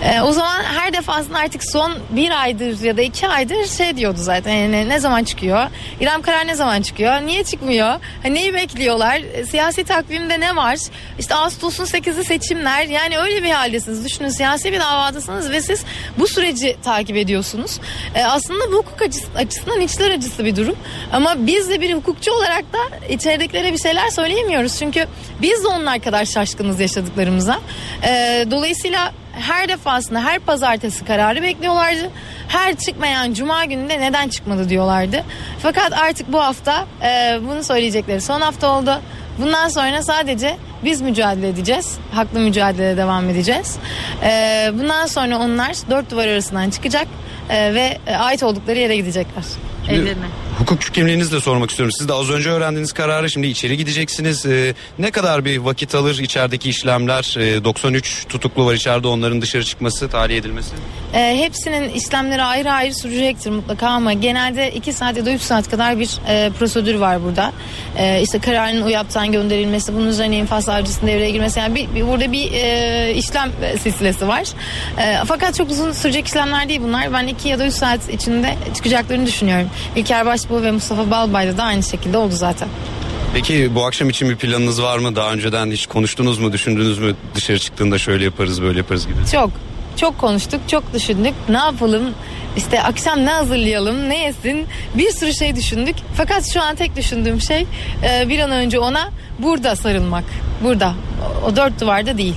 Ee, o zaman her defasında artık son bir aydır ya da iki aydır şey diyordu zaten yani ne zaman çıkıyor? İrem karar ne zaman çıkıyor? Niye çıkmıyor? Hani neyi bekliyorlar? E, Siyasi takvimde ne var? İşte Ağustos'un 8'i seçimler yani öyle bir haldesiniz. Düşünün siyasi bir davadasınız ve siz bu süreci takip ediyorsunuz. Ee, aslında bu hukuk açısı- açısından içler acısı bir durum. Ama biz de bir hukukçu olarak da içeridekilere bir şeyler söyleyemiyoruz. Çünkü biz de onlar kadar şaşkınız yaşadıklarımıza. Ee, dolayısıyla her defasında her pazartesi kararı bekliyorlardı. Her çıkmayan cuma gününde neden çıkmadı diyorlardı. Fakat artık bu hafta e, bunu söyleyecekleri son hafta oldu. Bundan sonra sadece biz mücadele edeceğiz. Haklı mücadeleye devam edeceğiz. Ee, bundan sonra onlar dört duvar arasından çıkacak e, ve ait oldukları yere gidecekler. Evlerine. Hukukçu kimliğinizi de sormak istiyorum. Siz de az önce öğrendiğiniz kararı şimdi içeri gideceksiniz. Ee, ne kadar bir vakit alır içerideki işlemler? Ee, 93 tutuklu var içeride onların dışarı çıkması, tahliye edilmesi. E, hepsinin işlemleri ayrı ayrı sürecektir mutlaka ama genelde 2 saat ya da 3 saat kadar bir e, prosedür var burada. E, işte kararın UYAP'tan gönderilmesi, bunun üzerine infaz savcısının devreye girmesi. Yani bir, bir- burada bir e, işlem silsilesi var. E, fakat çok uzun sürecek işlemler değil bunlar. Ben 2 ya da 3 saat içinde çıkacaklarını düşünüyorum. İlker Başbuğ ve Mustafa Balbay'da da aynı şekilde oldu zaten. Peki bu akşam için bir planınız var mı? Daha önceden hiç konuştunuz mu, düşündünüz mü? Dışarı çıktığında şöyle yaparız, böyle yaparız gibi. Çok. Çok konuştuk, çok düşündük. Ne yapalım? İşte akşam ne hazırlayalım, ne yesin? Bir sürü şey düşündük. Fakat şu an tek düşündüğüm şey e, bir an önce ona burada sarılmak. Burada. O- dört duvarda değil.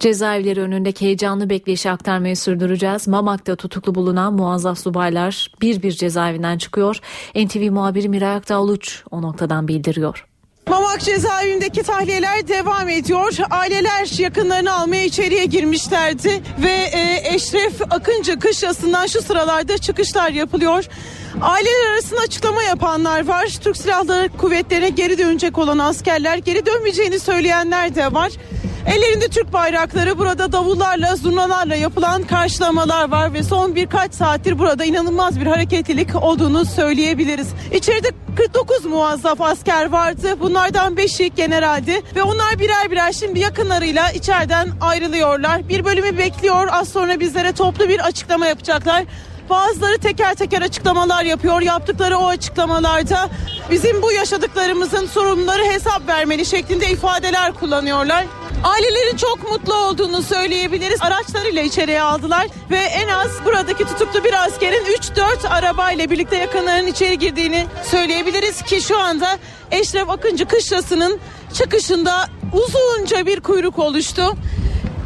Cezaevleri önündeki heyecanlı bekleyişi aktarmayı sürdüreceğiz. Mamak'ta tutuklu bulunan muazzaf subaylar bir bir cezaevinden çıkıyor. NTV muhabiri Miray Aktağluç o noktadan bildiriyor. Mamak cezaevindeki tahliyeler devam ediyor. Aileler yakınlarını almaya içeriye girmişlerdi ve e, Eşref Akıncı kışlasından şu sıralarda çıkışlar yapılıyor. Aileler arasında açıklama yapanlar var. Türk Silahlı Kuvvetleri'ne geri dönecek olan askerler geri dönmeyeceğini söyleyenler de var. Ellerinde Türk bayrakları burada davullarla, zurnalarla yapılan karşılamalar var ve son birkaç saattir burada inanılmaz bir hareketlilik olduğunu söyleyebiliriz. İçeride 49 muazzaf asker vardı. Bunlardan 5'i generaldi ve onlar birer birer şimdi yakınlarıyla içeriden ayrılıyorlar. Bir bölümü bekliyor. Az sonra bizlere toplu bir açıklama yapacaklar. Bazıları teker teker açıklamalar yapıyor. Yaptıkları o açıklamalarda bizim bu yaşadıklarımızın sorumluları hesap vermeli şeklinde ifadeler kullanıyorlar. Ailelerin çok mutlu olduğunu söyleyebiliriz. Araçlarıyla içeriye aldılar ve en az buradaki tutuklu bir askerin 3-4 arabayla birlikte yakınlarının içeri girdiğini söyleyebiliriz ki şu anda Eşref Akıncı kışlasının çıkışında uzunca bir kuyruk oluştu.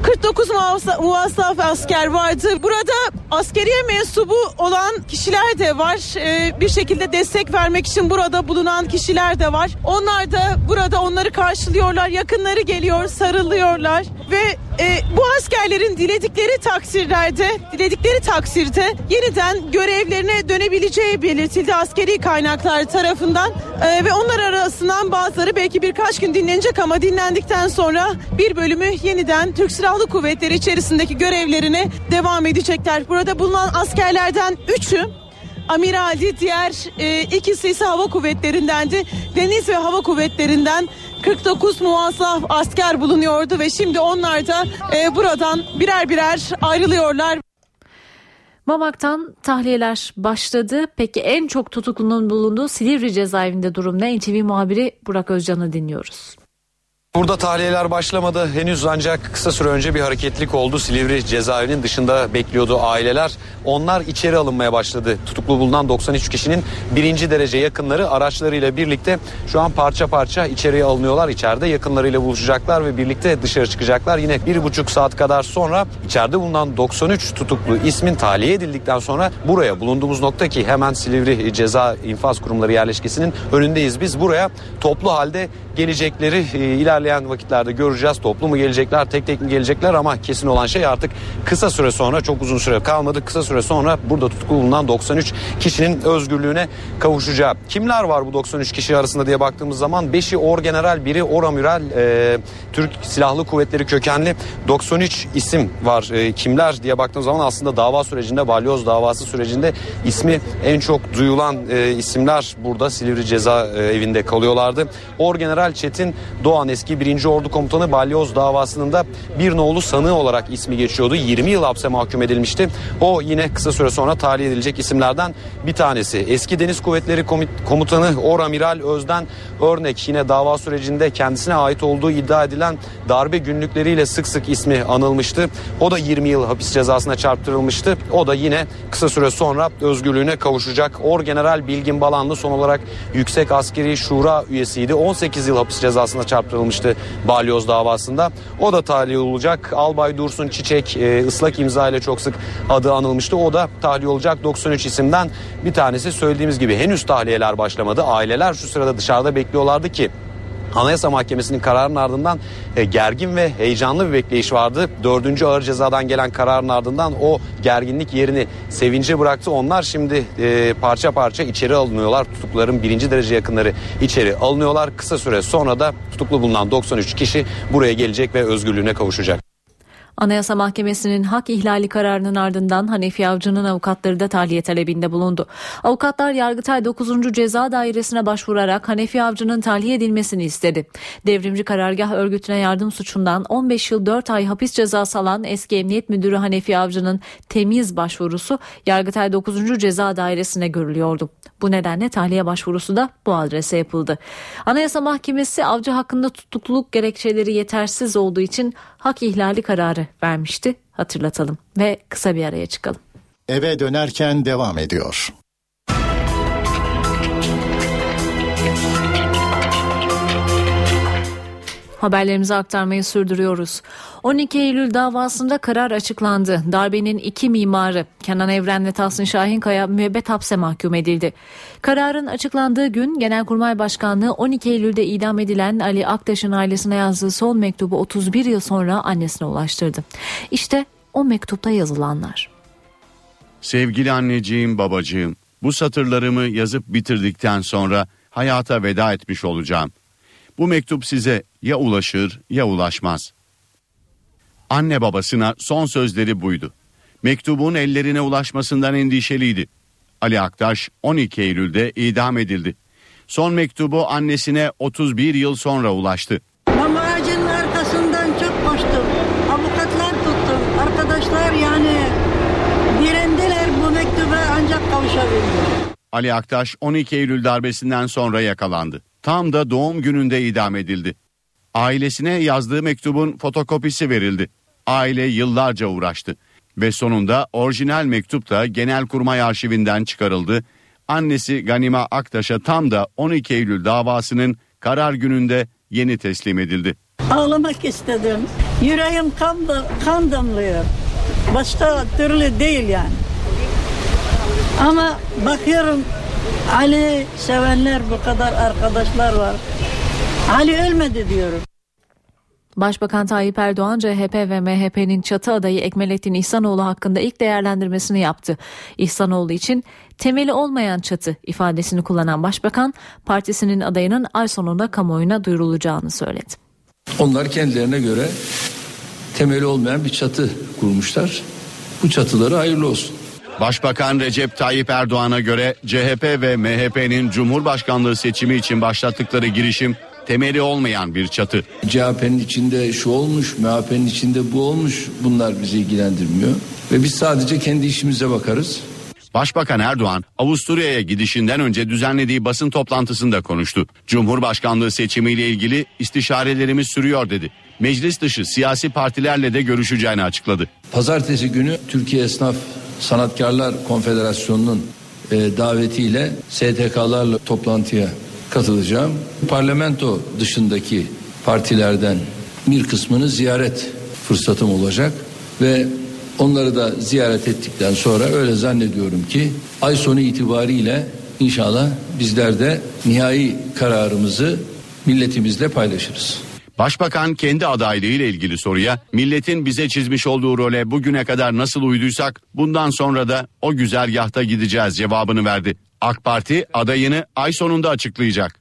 49 muhafza- muvazzaf asker vardı. Burada askeriye mensubu olan kişiler de var. Ee, bir şekilde destek vermek için burada bulunan kişiler de var. Onlar da burada onları karşılıyorlar. Yakınları geliyor, sarılıyorlar ve e, bu askerlerin diledikleri takdirlerde, diledikleri takdirde yeniden görevlerine dönebileceği belirtildi askeri kaynaklar tarafından Ee, ve onlar arasından bazıları belki birkaç gün dinlenecek ama dinlendikten sonra bir bölümü yeniden Türk Silahlı Kuvvetleri içerisindeki görevlerine devam edecekler. Burada bulunan askerlerden üçü amiraldi, diğer e, ikisi ise hava kuvvetlerindendi. Deniz ve hava kuvvetlerinden 49 muazzaf asker bulunuyordu ve şimdi onlar da e, buradan birer birer ayrılıyorlar. Mamak'tan tahliyeler başladı. Peki en çok tutuklunun bulunduğu Silivri cezaevinde durum ne? NTV muhabiri Burak Özcan'ı dinliyoruz. Burada tahliyeler başlamadı henüz ancak kısa süre önce bir hareketlilik oldu. Silivri cezaevinin dışında bekliyordu aileler. Onlar içeri alınmaya başladı. Tutuklu bulunan 93 kişinin birinci derece yakınları araçlarıyla birlikte şu an parça parça içeriye alınıyorlar. İçeride yakınlarıyla buluşacaklar ve birlikte dışarı çıkacaklar. Yine bir buçuk saat kadar sonra içeride bulunan 93 tutuklu ismin tahliye edildikten sonra buraya bulunduğumuz nokta ki hemen Silivri Ceza İnfaz Kurumları yerleşkesinin önündeyiz. Biz buraya toplu halde gelecekleri e, ilerleyen ilerleyen vakitlerde göreceğiz. Toplu mu gelecekler, tek tek mi gelecekler ama kesin olan şey artık kısa süre sonra çok uzun süre kalmadı. Kısa süre sonra burada tutuklu bulunan 93 kişinin özgürlüğüne kavuşacağı. Kimler var bu 93 kişi arasında diye baktığımız zaman 5'i orgeneral, biri oramiral, e, Türk Silahlı Kuvvetleri kökenli 93 isim var. E, kimler diye baktığımız zaman aslında dava sürecinde, balyoz davası sürecinde ismi en çok duyulan e, isimler burada Silivri Ceza e, Evi'nde kalıyorlardı. Orgeneral Çetin Doğan eski 1. Ordu Komutanı balyoz davasının da bir nolu sanığı olarak ismi geçiyordu. 20 yıl hapse mahkum edilmişti. O yine kısa süre sonra tahliye edilecek isimlerden bir tanesi. Eski Deniz Kuvvetleri Komutanı Oramiral Özden Örnek yine dava sürecinde kendisine ait olduğu iddia edilen darbe günlükleriyle sık sık ismi anılmıştı. O da 20 yıl hapis cezasına çarptırılmıştı. O da yine kısa süre sonra özgürlüğüne kavuşacak. Orgeneral Bilgin Balanlı son olarak Yüksek Askeri Şura üyesiydi. 18 yıl hapis cezasına çarptırılmıştı balyoz davasında. O da tahliye olacak. Albay Dursun Çiçek e, ıslak imza ile çok sık adı anılmıştı. O da tahliye olacak 93 isimden bir tanesi. Söylediğimiz gibi henüz tahliyeler başlamadı. Aileler şu sırada dışarıda bekliyorlardı ki Anayasa Mahkemesi'nin kararının ardından e, gergin ve heyecanlı bir bekleyiş vardı. Dördüncü ağır cezadan gelen kararın ardından o gerginlik yerini sevince bıraktı. Onlar şimdi e, parça parça içeri alınıyorlar. Tutukluların birinci derece yakınları içeri alınıyorlar. Kısa süre sonra da tutuklu bulunan 93 kişi buraya gelecek ve özgürlüğüne kavuşacak. Anayasa Mahkemesi'nin hak ihlali kararının ardından Hanefi Avcı'nın avukatları da tahliye talebinde bulundu. Avukatlar Yargıtay 9. Ceza Dairesi'ne başvurarak Hanefi Avcı'nın tahliye edilmesini istedi. Devrimci Karargah Örgütüne yardım suçundan 15 yıl 4 ay hapis cezası alan eski Emniyet Müdürü Hanefi Avcı'nın temiz başvurusu Yargıtay 9. Ceza Dairesi'ne görülüyordu. Bu nedenle tahliye başvurusu da bu adrese yapıldı. Anayasa Mahkemesi avcı hakkında tutukluluk gerekçeleri yetersiz olduğu için hak ihlali kararı vermişti. Hatırlatalım ve kısa bir araya çıkalım. Eve dönerken devam ediyor. Haberlerimizi aktarmayı sürdürüyoruz. 12 Eylül davasında karar açıklandı. Darbenin iki mimarı Kenan Evren ve Tahsin Şahinkaya müebbet hapse mahkum edildi. Kararın açıklandığı gün Genelkurmay Başkanlığı 12 Eylül'de idam edilen Ali Aktaş'ın ailesine yazdığı son mektubu 31 yıl sonra annesine ulaştırdı. İşte o mektupta yazılanlar. Sevgili anneciğim, babacığım, bu satırlarımı yazıp bitirdikten sonra hayata veda etmiş olacağım. Bu mektup size ya ulaşır ya ulaşmaz. Anne babasına son sözleri buydu. Mektubun ellerine ulaşmasından endişeliydi. Ali Aktaş 12 Eylül'de idam edildi. Son mektubu annesine 31 yıl sonra ulaştı. Mama ağacının arkasından çok koştum. Avukatlar tuttum. Arkadaşlar yani direndiler bu mektuba ancak kavuşabildim. Ali Aktaş 12 Eylül darbesinden sonra yakalandı. Tam da doğum gününde idam edildi. Ailesine yazdığı mektubun fotokopisi verildi. Aile yıllarca uğraştı ve sonunda orijinal mektup da Genelkurmay arşivinden çıkarıldı. Annesi Ganime Aktaş'a tam da 12 Eylül davasının karar gününde yeni teslim edildi. Ağlamak istedim. Yüreğim kan, kan damlıyor. Başka türlü değil yani. Ama bakıyorum Ali sevenler bu kadar arkadaşlar var. Ali ölmedi diyorum. Başbakan Tayyip Erdoğan CHP ve MHP'nin çatı adayı Ekmelettin İhsanoğlu hakkında ilk değerlendirmesini yaptı. İhsanoğlu için temeli olmayan çatı ifadesini kullanan başbakan partisinin adayının ay sonunda kamuoyuna duyurulacağını söyledi. Onlar kendilerine göre temeli olmayan bir çatı kurmuşlar. Bu çatıları hayırlı olsun. Başbakan Recep Tayyip Erdoğan'a göre CHP ve MHP'nin Cumhurbaşkanlığı seçimi için başlattıkları girişim temeli olmayan bir çatı. CHP'nin içinde şu olmuş, MHP'nin içinde bu olmuş bunlar bizi ilgilendirmiyor. Ve biz sadece kendi işimize bakarız. Başbakan Erdoğan Avusturya'ya gidişinden önce düzenlediği basın toplantısında konuştu. Cumhurbaşkanlığı seçimiyle ilgili istişarelerimiz sürüyor dedi. Meclis dışı siyasi partilerle de görüşeceğini açıkladı. Pazartesi günü Türkiye Esnaf Sanatkarlar Konfederasyonu'nun e, davetiyle STK'larla toplantıya katılacağım. Parlamento dışındaki partilerden bir kısmını ziyaret fırsatım olacak ve onları da ziyaret ettikten sonra öyle zannediyorum ki ay sonu itibariyle inşallah bizler de nihai kararımızı milletimizle paylaşırız. Başbakan kendi adaylığı ile ilgili soruya milletin bize çizmiş olduğu role bugüne kadar nasıl uyduysak bundan sonra da o güzergahta gideceğiz cevabını verdi. AK Parti adayını ay sonunda açıklayacak.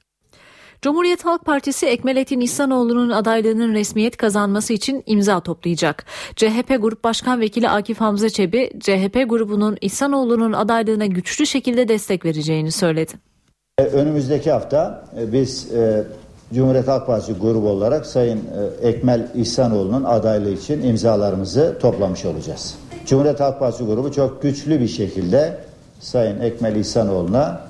Cumhuriyet Halk Partisi Ekmelettin İhsanoğlu'nun adaylığının resmiyet kazanması için imza toplayacak. CHP Grup Başkan Vekili Akif Hamza Çebi, CHP grubunun İhsanoğlu'nun adaylığına güçlü şekilde destek vereceğini söyledi. E, önümüzdeki hafta e, biz e, Cumhuriyet Halk Partisi grubu olarak Sayın Ekmel İhsanoğlu'nun adaylığı için imzalarımızı toplamış olacağız. Cumhuriyet Halk Partisi grubu çok güçlü bir şekilde Sayın Ekmel İhsanoğlu'na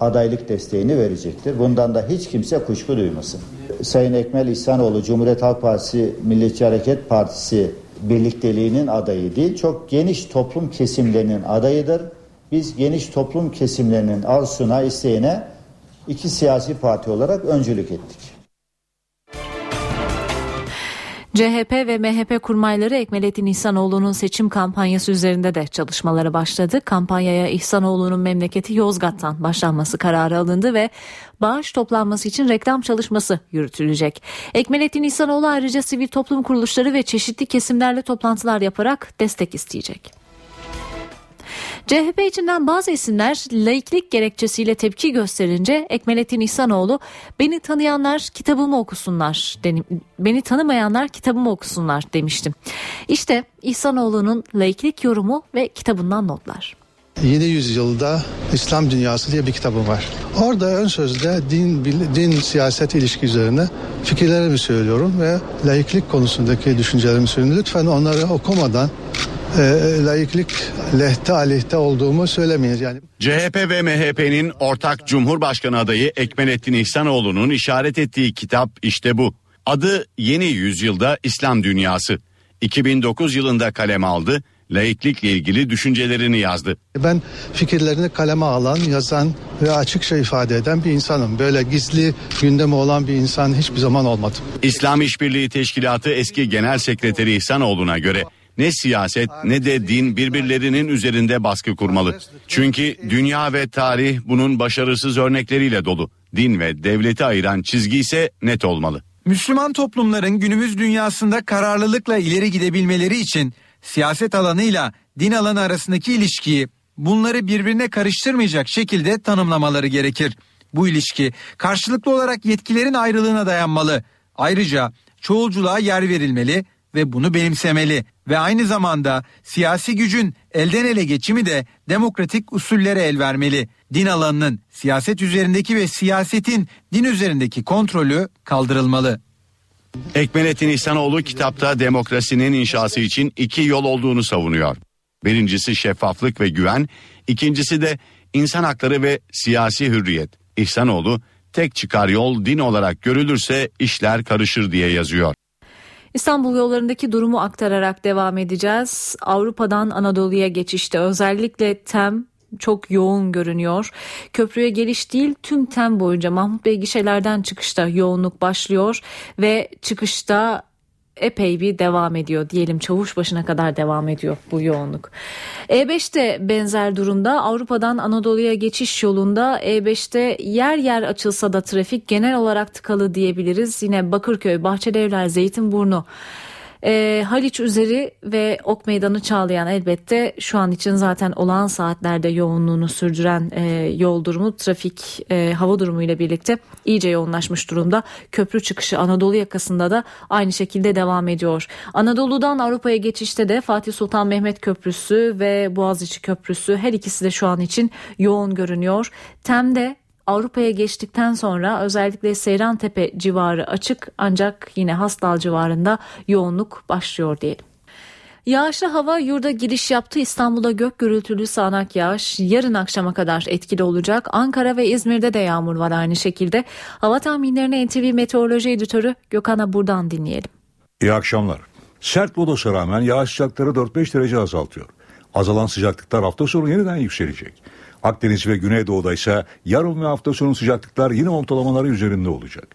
adaylık desteğini verecektir. Bundan da hiç kimse kuşku duymasın. Sayın Ekmel İhsanoğlu Cumhuriyet Halk Partisi Milliyetçi Hareket Partisi birlikteliğinin adayı değil, çok geniş toplum kesimlerinin adayıdır. Biz geniş toplum kesimlerinin arzusuna, isteğine iki siyasi parti olarak öncülük ettik. CHP ve MHP kurmayları Ekmelettin İhsanoğlu'nun seçim kampanyası üzerinde de çalışmalara başladı. Kampanyaya İhsanoğlu'nun memleketi Yozgat'tan başlanması kararı alındı ve bağış toplanması için reklam çalışması yürütülecek. Ekmelettin İhsanoğlu ayrıca sivil toplum kuruluşları ve çeşitli kesimlerle toplantılar yaparak destek isteyecek. CHP içinden bazı isimler laiklik gerekçesiyle tepki gösterince Ekmelettin İhsanoğlu beni tanıyanlar kitabımı okusunlar, beni tanımayanlar kitabımı okusunlar demiştim. İşte İhsanoğlu'nun laiklik yorumu ve kitabından notlar. Yeni Yüzyılda İslam Dünyası diye bir kitabım var. Orada ön sözde din, din siyaset ilişki üzerine fikirlerimi söylüyorum ve laiklik konusundaki düşüncelerimi söylüyorum. Lütfen onları okumadan e, layıklık lehte aleyhte olduğumu söylemeyiz yani. CHP ve MHP'nin ortak Cumhurbaşkanı adayı Ekmelettin İhsanoğlu'nun işaret ettiği kitap işte bu. Adı Yeni Yüzyılda İslam Dünyası. 2009 yılında kalem aldı, laiklikle ilgili düşüncelerini yazdı. Ben fikirlerini kaleme alan, yazan ve açıkça ifade eden bir insanım. Böyle gizli gündemi olan bir insan hiçbir zaman olmadım. İslam İşbirliği Teşkilatı eski Genel Sekreteri İhsanoğlu'na göre ne siyaset ne de din birbirlerinin üzerinde baskı kurmalı. Çünkü dünya ve tarih bunun başarısız örnekleriyle dolu. Din ve devleti ayıran çizgi ise net olmalı. Müslüman toplumların günümüz dünyasında kararlılıkla ileri gidebilmeleri için siyaset alanıyla din alanı arasındaki ilişkiyi bunları birbirine karıştırmayacak şekilde tanımlamaları gerekir. Bu ilişki karşılıklı olarak yetkilerin ayrılığına dayanmalı. Ayrıca çoğulculuğa yer verilmeli ve bunu benimsemeli ve aynı zamanda siyasi gücün elden ele geçimi de demokratik usullere el vermeli. Din alanının siyaset üzerindeki ve siyasetin din üzerindeki kontrolü kaldırılmalı. Ekmelettin İhsanoğlu kitapta demokrasinin inşası için iki yol olduğunu savunuyor. Birincisi şeffaflık ve güven, ikincisi de insan hakları ve siyasi hürriyet. İhsanoğlu tek çıkar yol din olarak görülürse işler karışır diye yazıyor. İstanbul yollarındaki durumu aktararak devam edeceğiz. Avrupa'dan Anadolu'ya geçişte özellikle TEM çok yoğun görünüyor. Köprüye geliş değil tüm tem boyunca Mahmut Bey gişelerden çıkışta yoğunluk başlıyor ve çıkışta epey bir devam ediyor diyelim çavuş başına kadar devam ediyor bu yoğunluk. E5 de benzer durumda Avrupa'dan Anadolu'ya geçiş yolunda E5'te yer yer açılsa da trafik genel olarak tıkalı diyebiliriz. Yine Bakırköy, Bahçelievler, Zeytinburnu e, Haliç üzeri ve Ok Meydanı Çağlayan elbette şu an için zaten olağan saatlerde yoğunluğunu sürdüren e, yol durumu trafik e, hava durumu ile birlikte iyice yoğunlaşmış durumda. Köprü çıkışı Anadolu yakasında da aynı şekilde devam ediyor. Anadolu'dan Avrupa'ya geçişte de Fatih Sultan Mehmet Köprüsü ve Boğaziçi Köprüsü her ikisi de şu an için yoğun görünüyor. Tem'de Avrupa'ya geçtikten sonra özellikle Seyrantepe civarı açık ancak yine Hastal civarında yoğunluk başlıyor diyelim. Yağışlı hava yurda giriş yaptı. İstanbul'da gök gürültülü sağanak yağış yarın akşama kadar etkili olacak. Ankara ve İzmir'de de yağmur var aynı şekilde. Hava tahminlerini NTV Meteoroloji Editörü Gökhan'a buradan dinleyelim. İyi akşamlar. Sert lodosa rağmen yağış sıcaklıkları 4-5 derece azaltıyor. Azalan sıcaklıklar hafta sonu yeniden yükselecek. Akdeniz ve Güneydoğu'da ise yarın ve hafta sonu sıcaklıklar yine ortalamaları üzerinde olacak.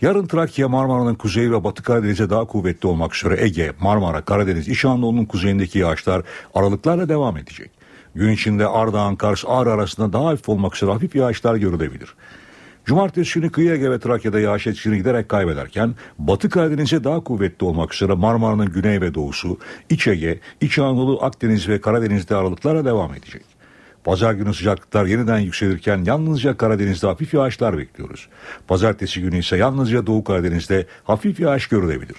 Yarın Trakya, Marmara'nın kuzeyi ve Batı Karadeniz'e daha kuvvetli olmak üzere Ege, Marmara, Karadeniz, İç Anadolu'nun kuzeyindeki yağışlar aralıklarla devam edecek. Gün içinde Ardahan, Kars, Ağrı arasında daha hafif olmak üzere hafif yağışlar görülebilir. Cumartesi günü kıyı Ege ve Trakya'da yağış etkisini giderek kaybederken Batı Karadeniz'e daha kuvvetli olmak üzere Marmara'nın güney ve doğusu, İç Ege, İç Anadolu, Akdeniz ve Karadeniz'de aralıklara devam edecek. Pazar günü sıcaklıklar yeniden yükselirken yalnızca Karadeniz'de hafif yağışlar bekliyoruz. Pazartesi günü ise yalnızca Doğu Karadeniz'de hafif yağış görülebilir.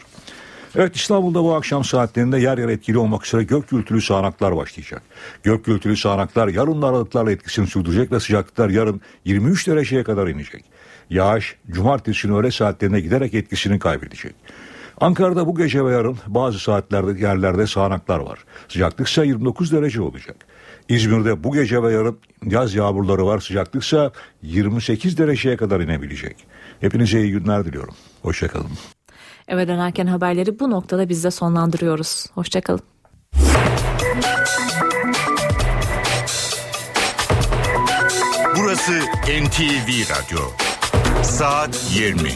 Evet İstanbul'da bu akşam saatlerinde yer yer etkili olmak üzere gök gürültülü sağanaklar başlayacak. Gök gürültülü sağanaklar yarın aralıklarla etkisini sürdürecek ve sıcaklıklar yarın 23 dereceye kadar inecek. Yağış cumartesi günü öğle saatlerine giderek etkisini kaybedecek. Ankara'da bu gece ve yarın bazı saatlerde yerlerde sağanaklar var. Sıcaklık ise 29 derece olacak. İzmir'de bu gece ve yarın yaz yağmurları var. Sıcaklıksa 28 dereceye kadar inebilecek. Hepinize iyi günler diliyorum. Hoşçakalın. Eve dönerken haberleri bu noktada biz de sonlandırıyoruz. Hoşçakalın. Burası NTV Radyo. Saat 20.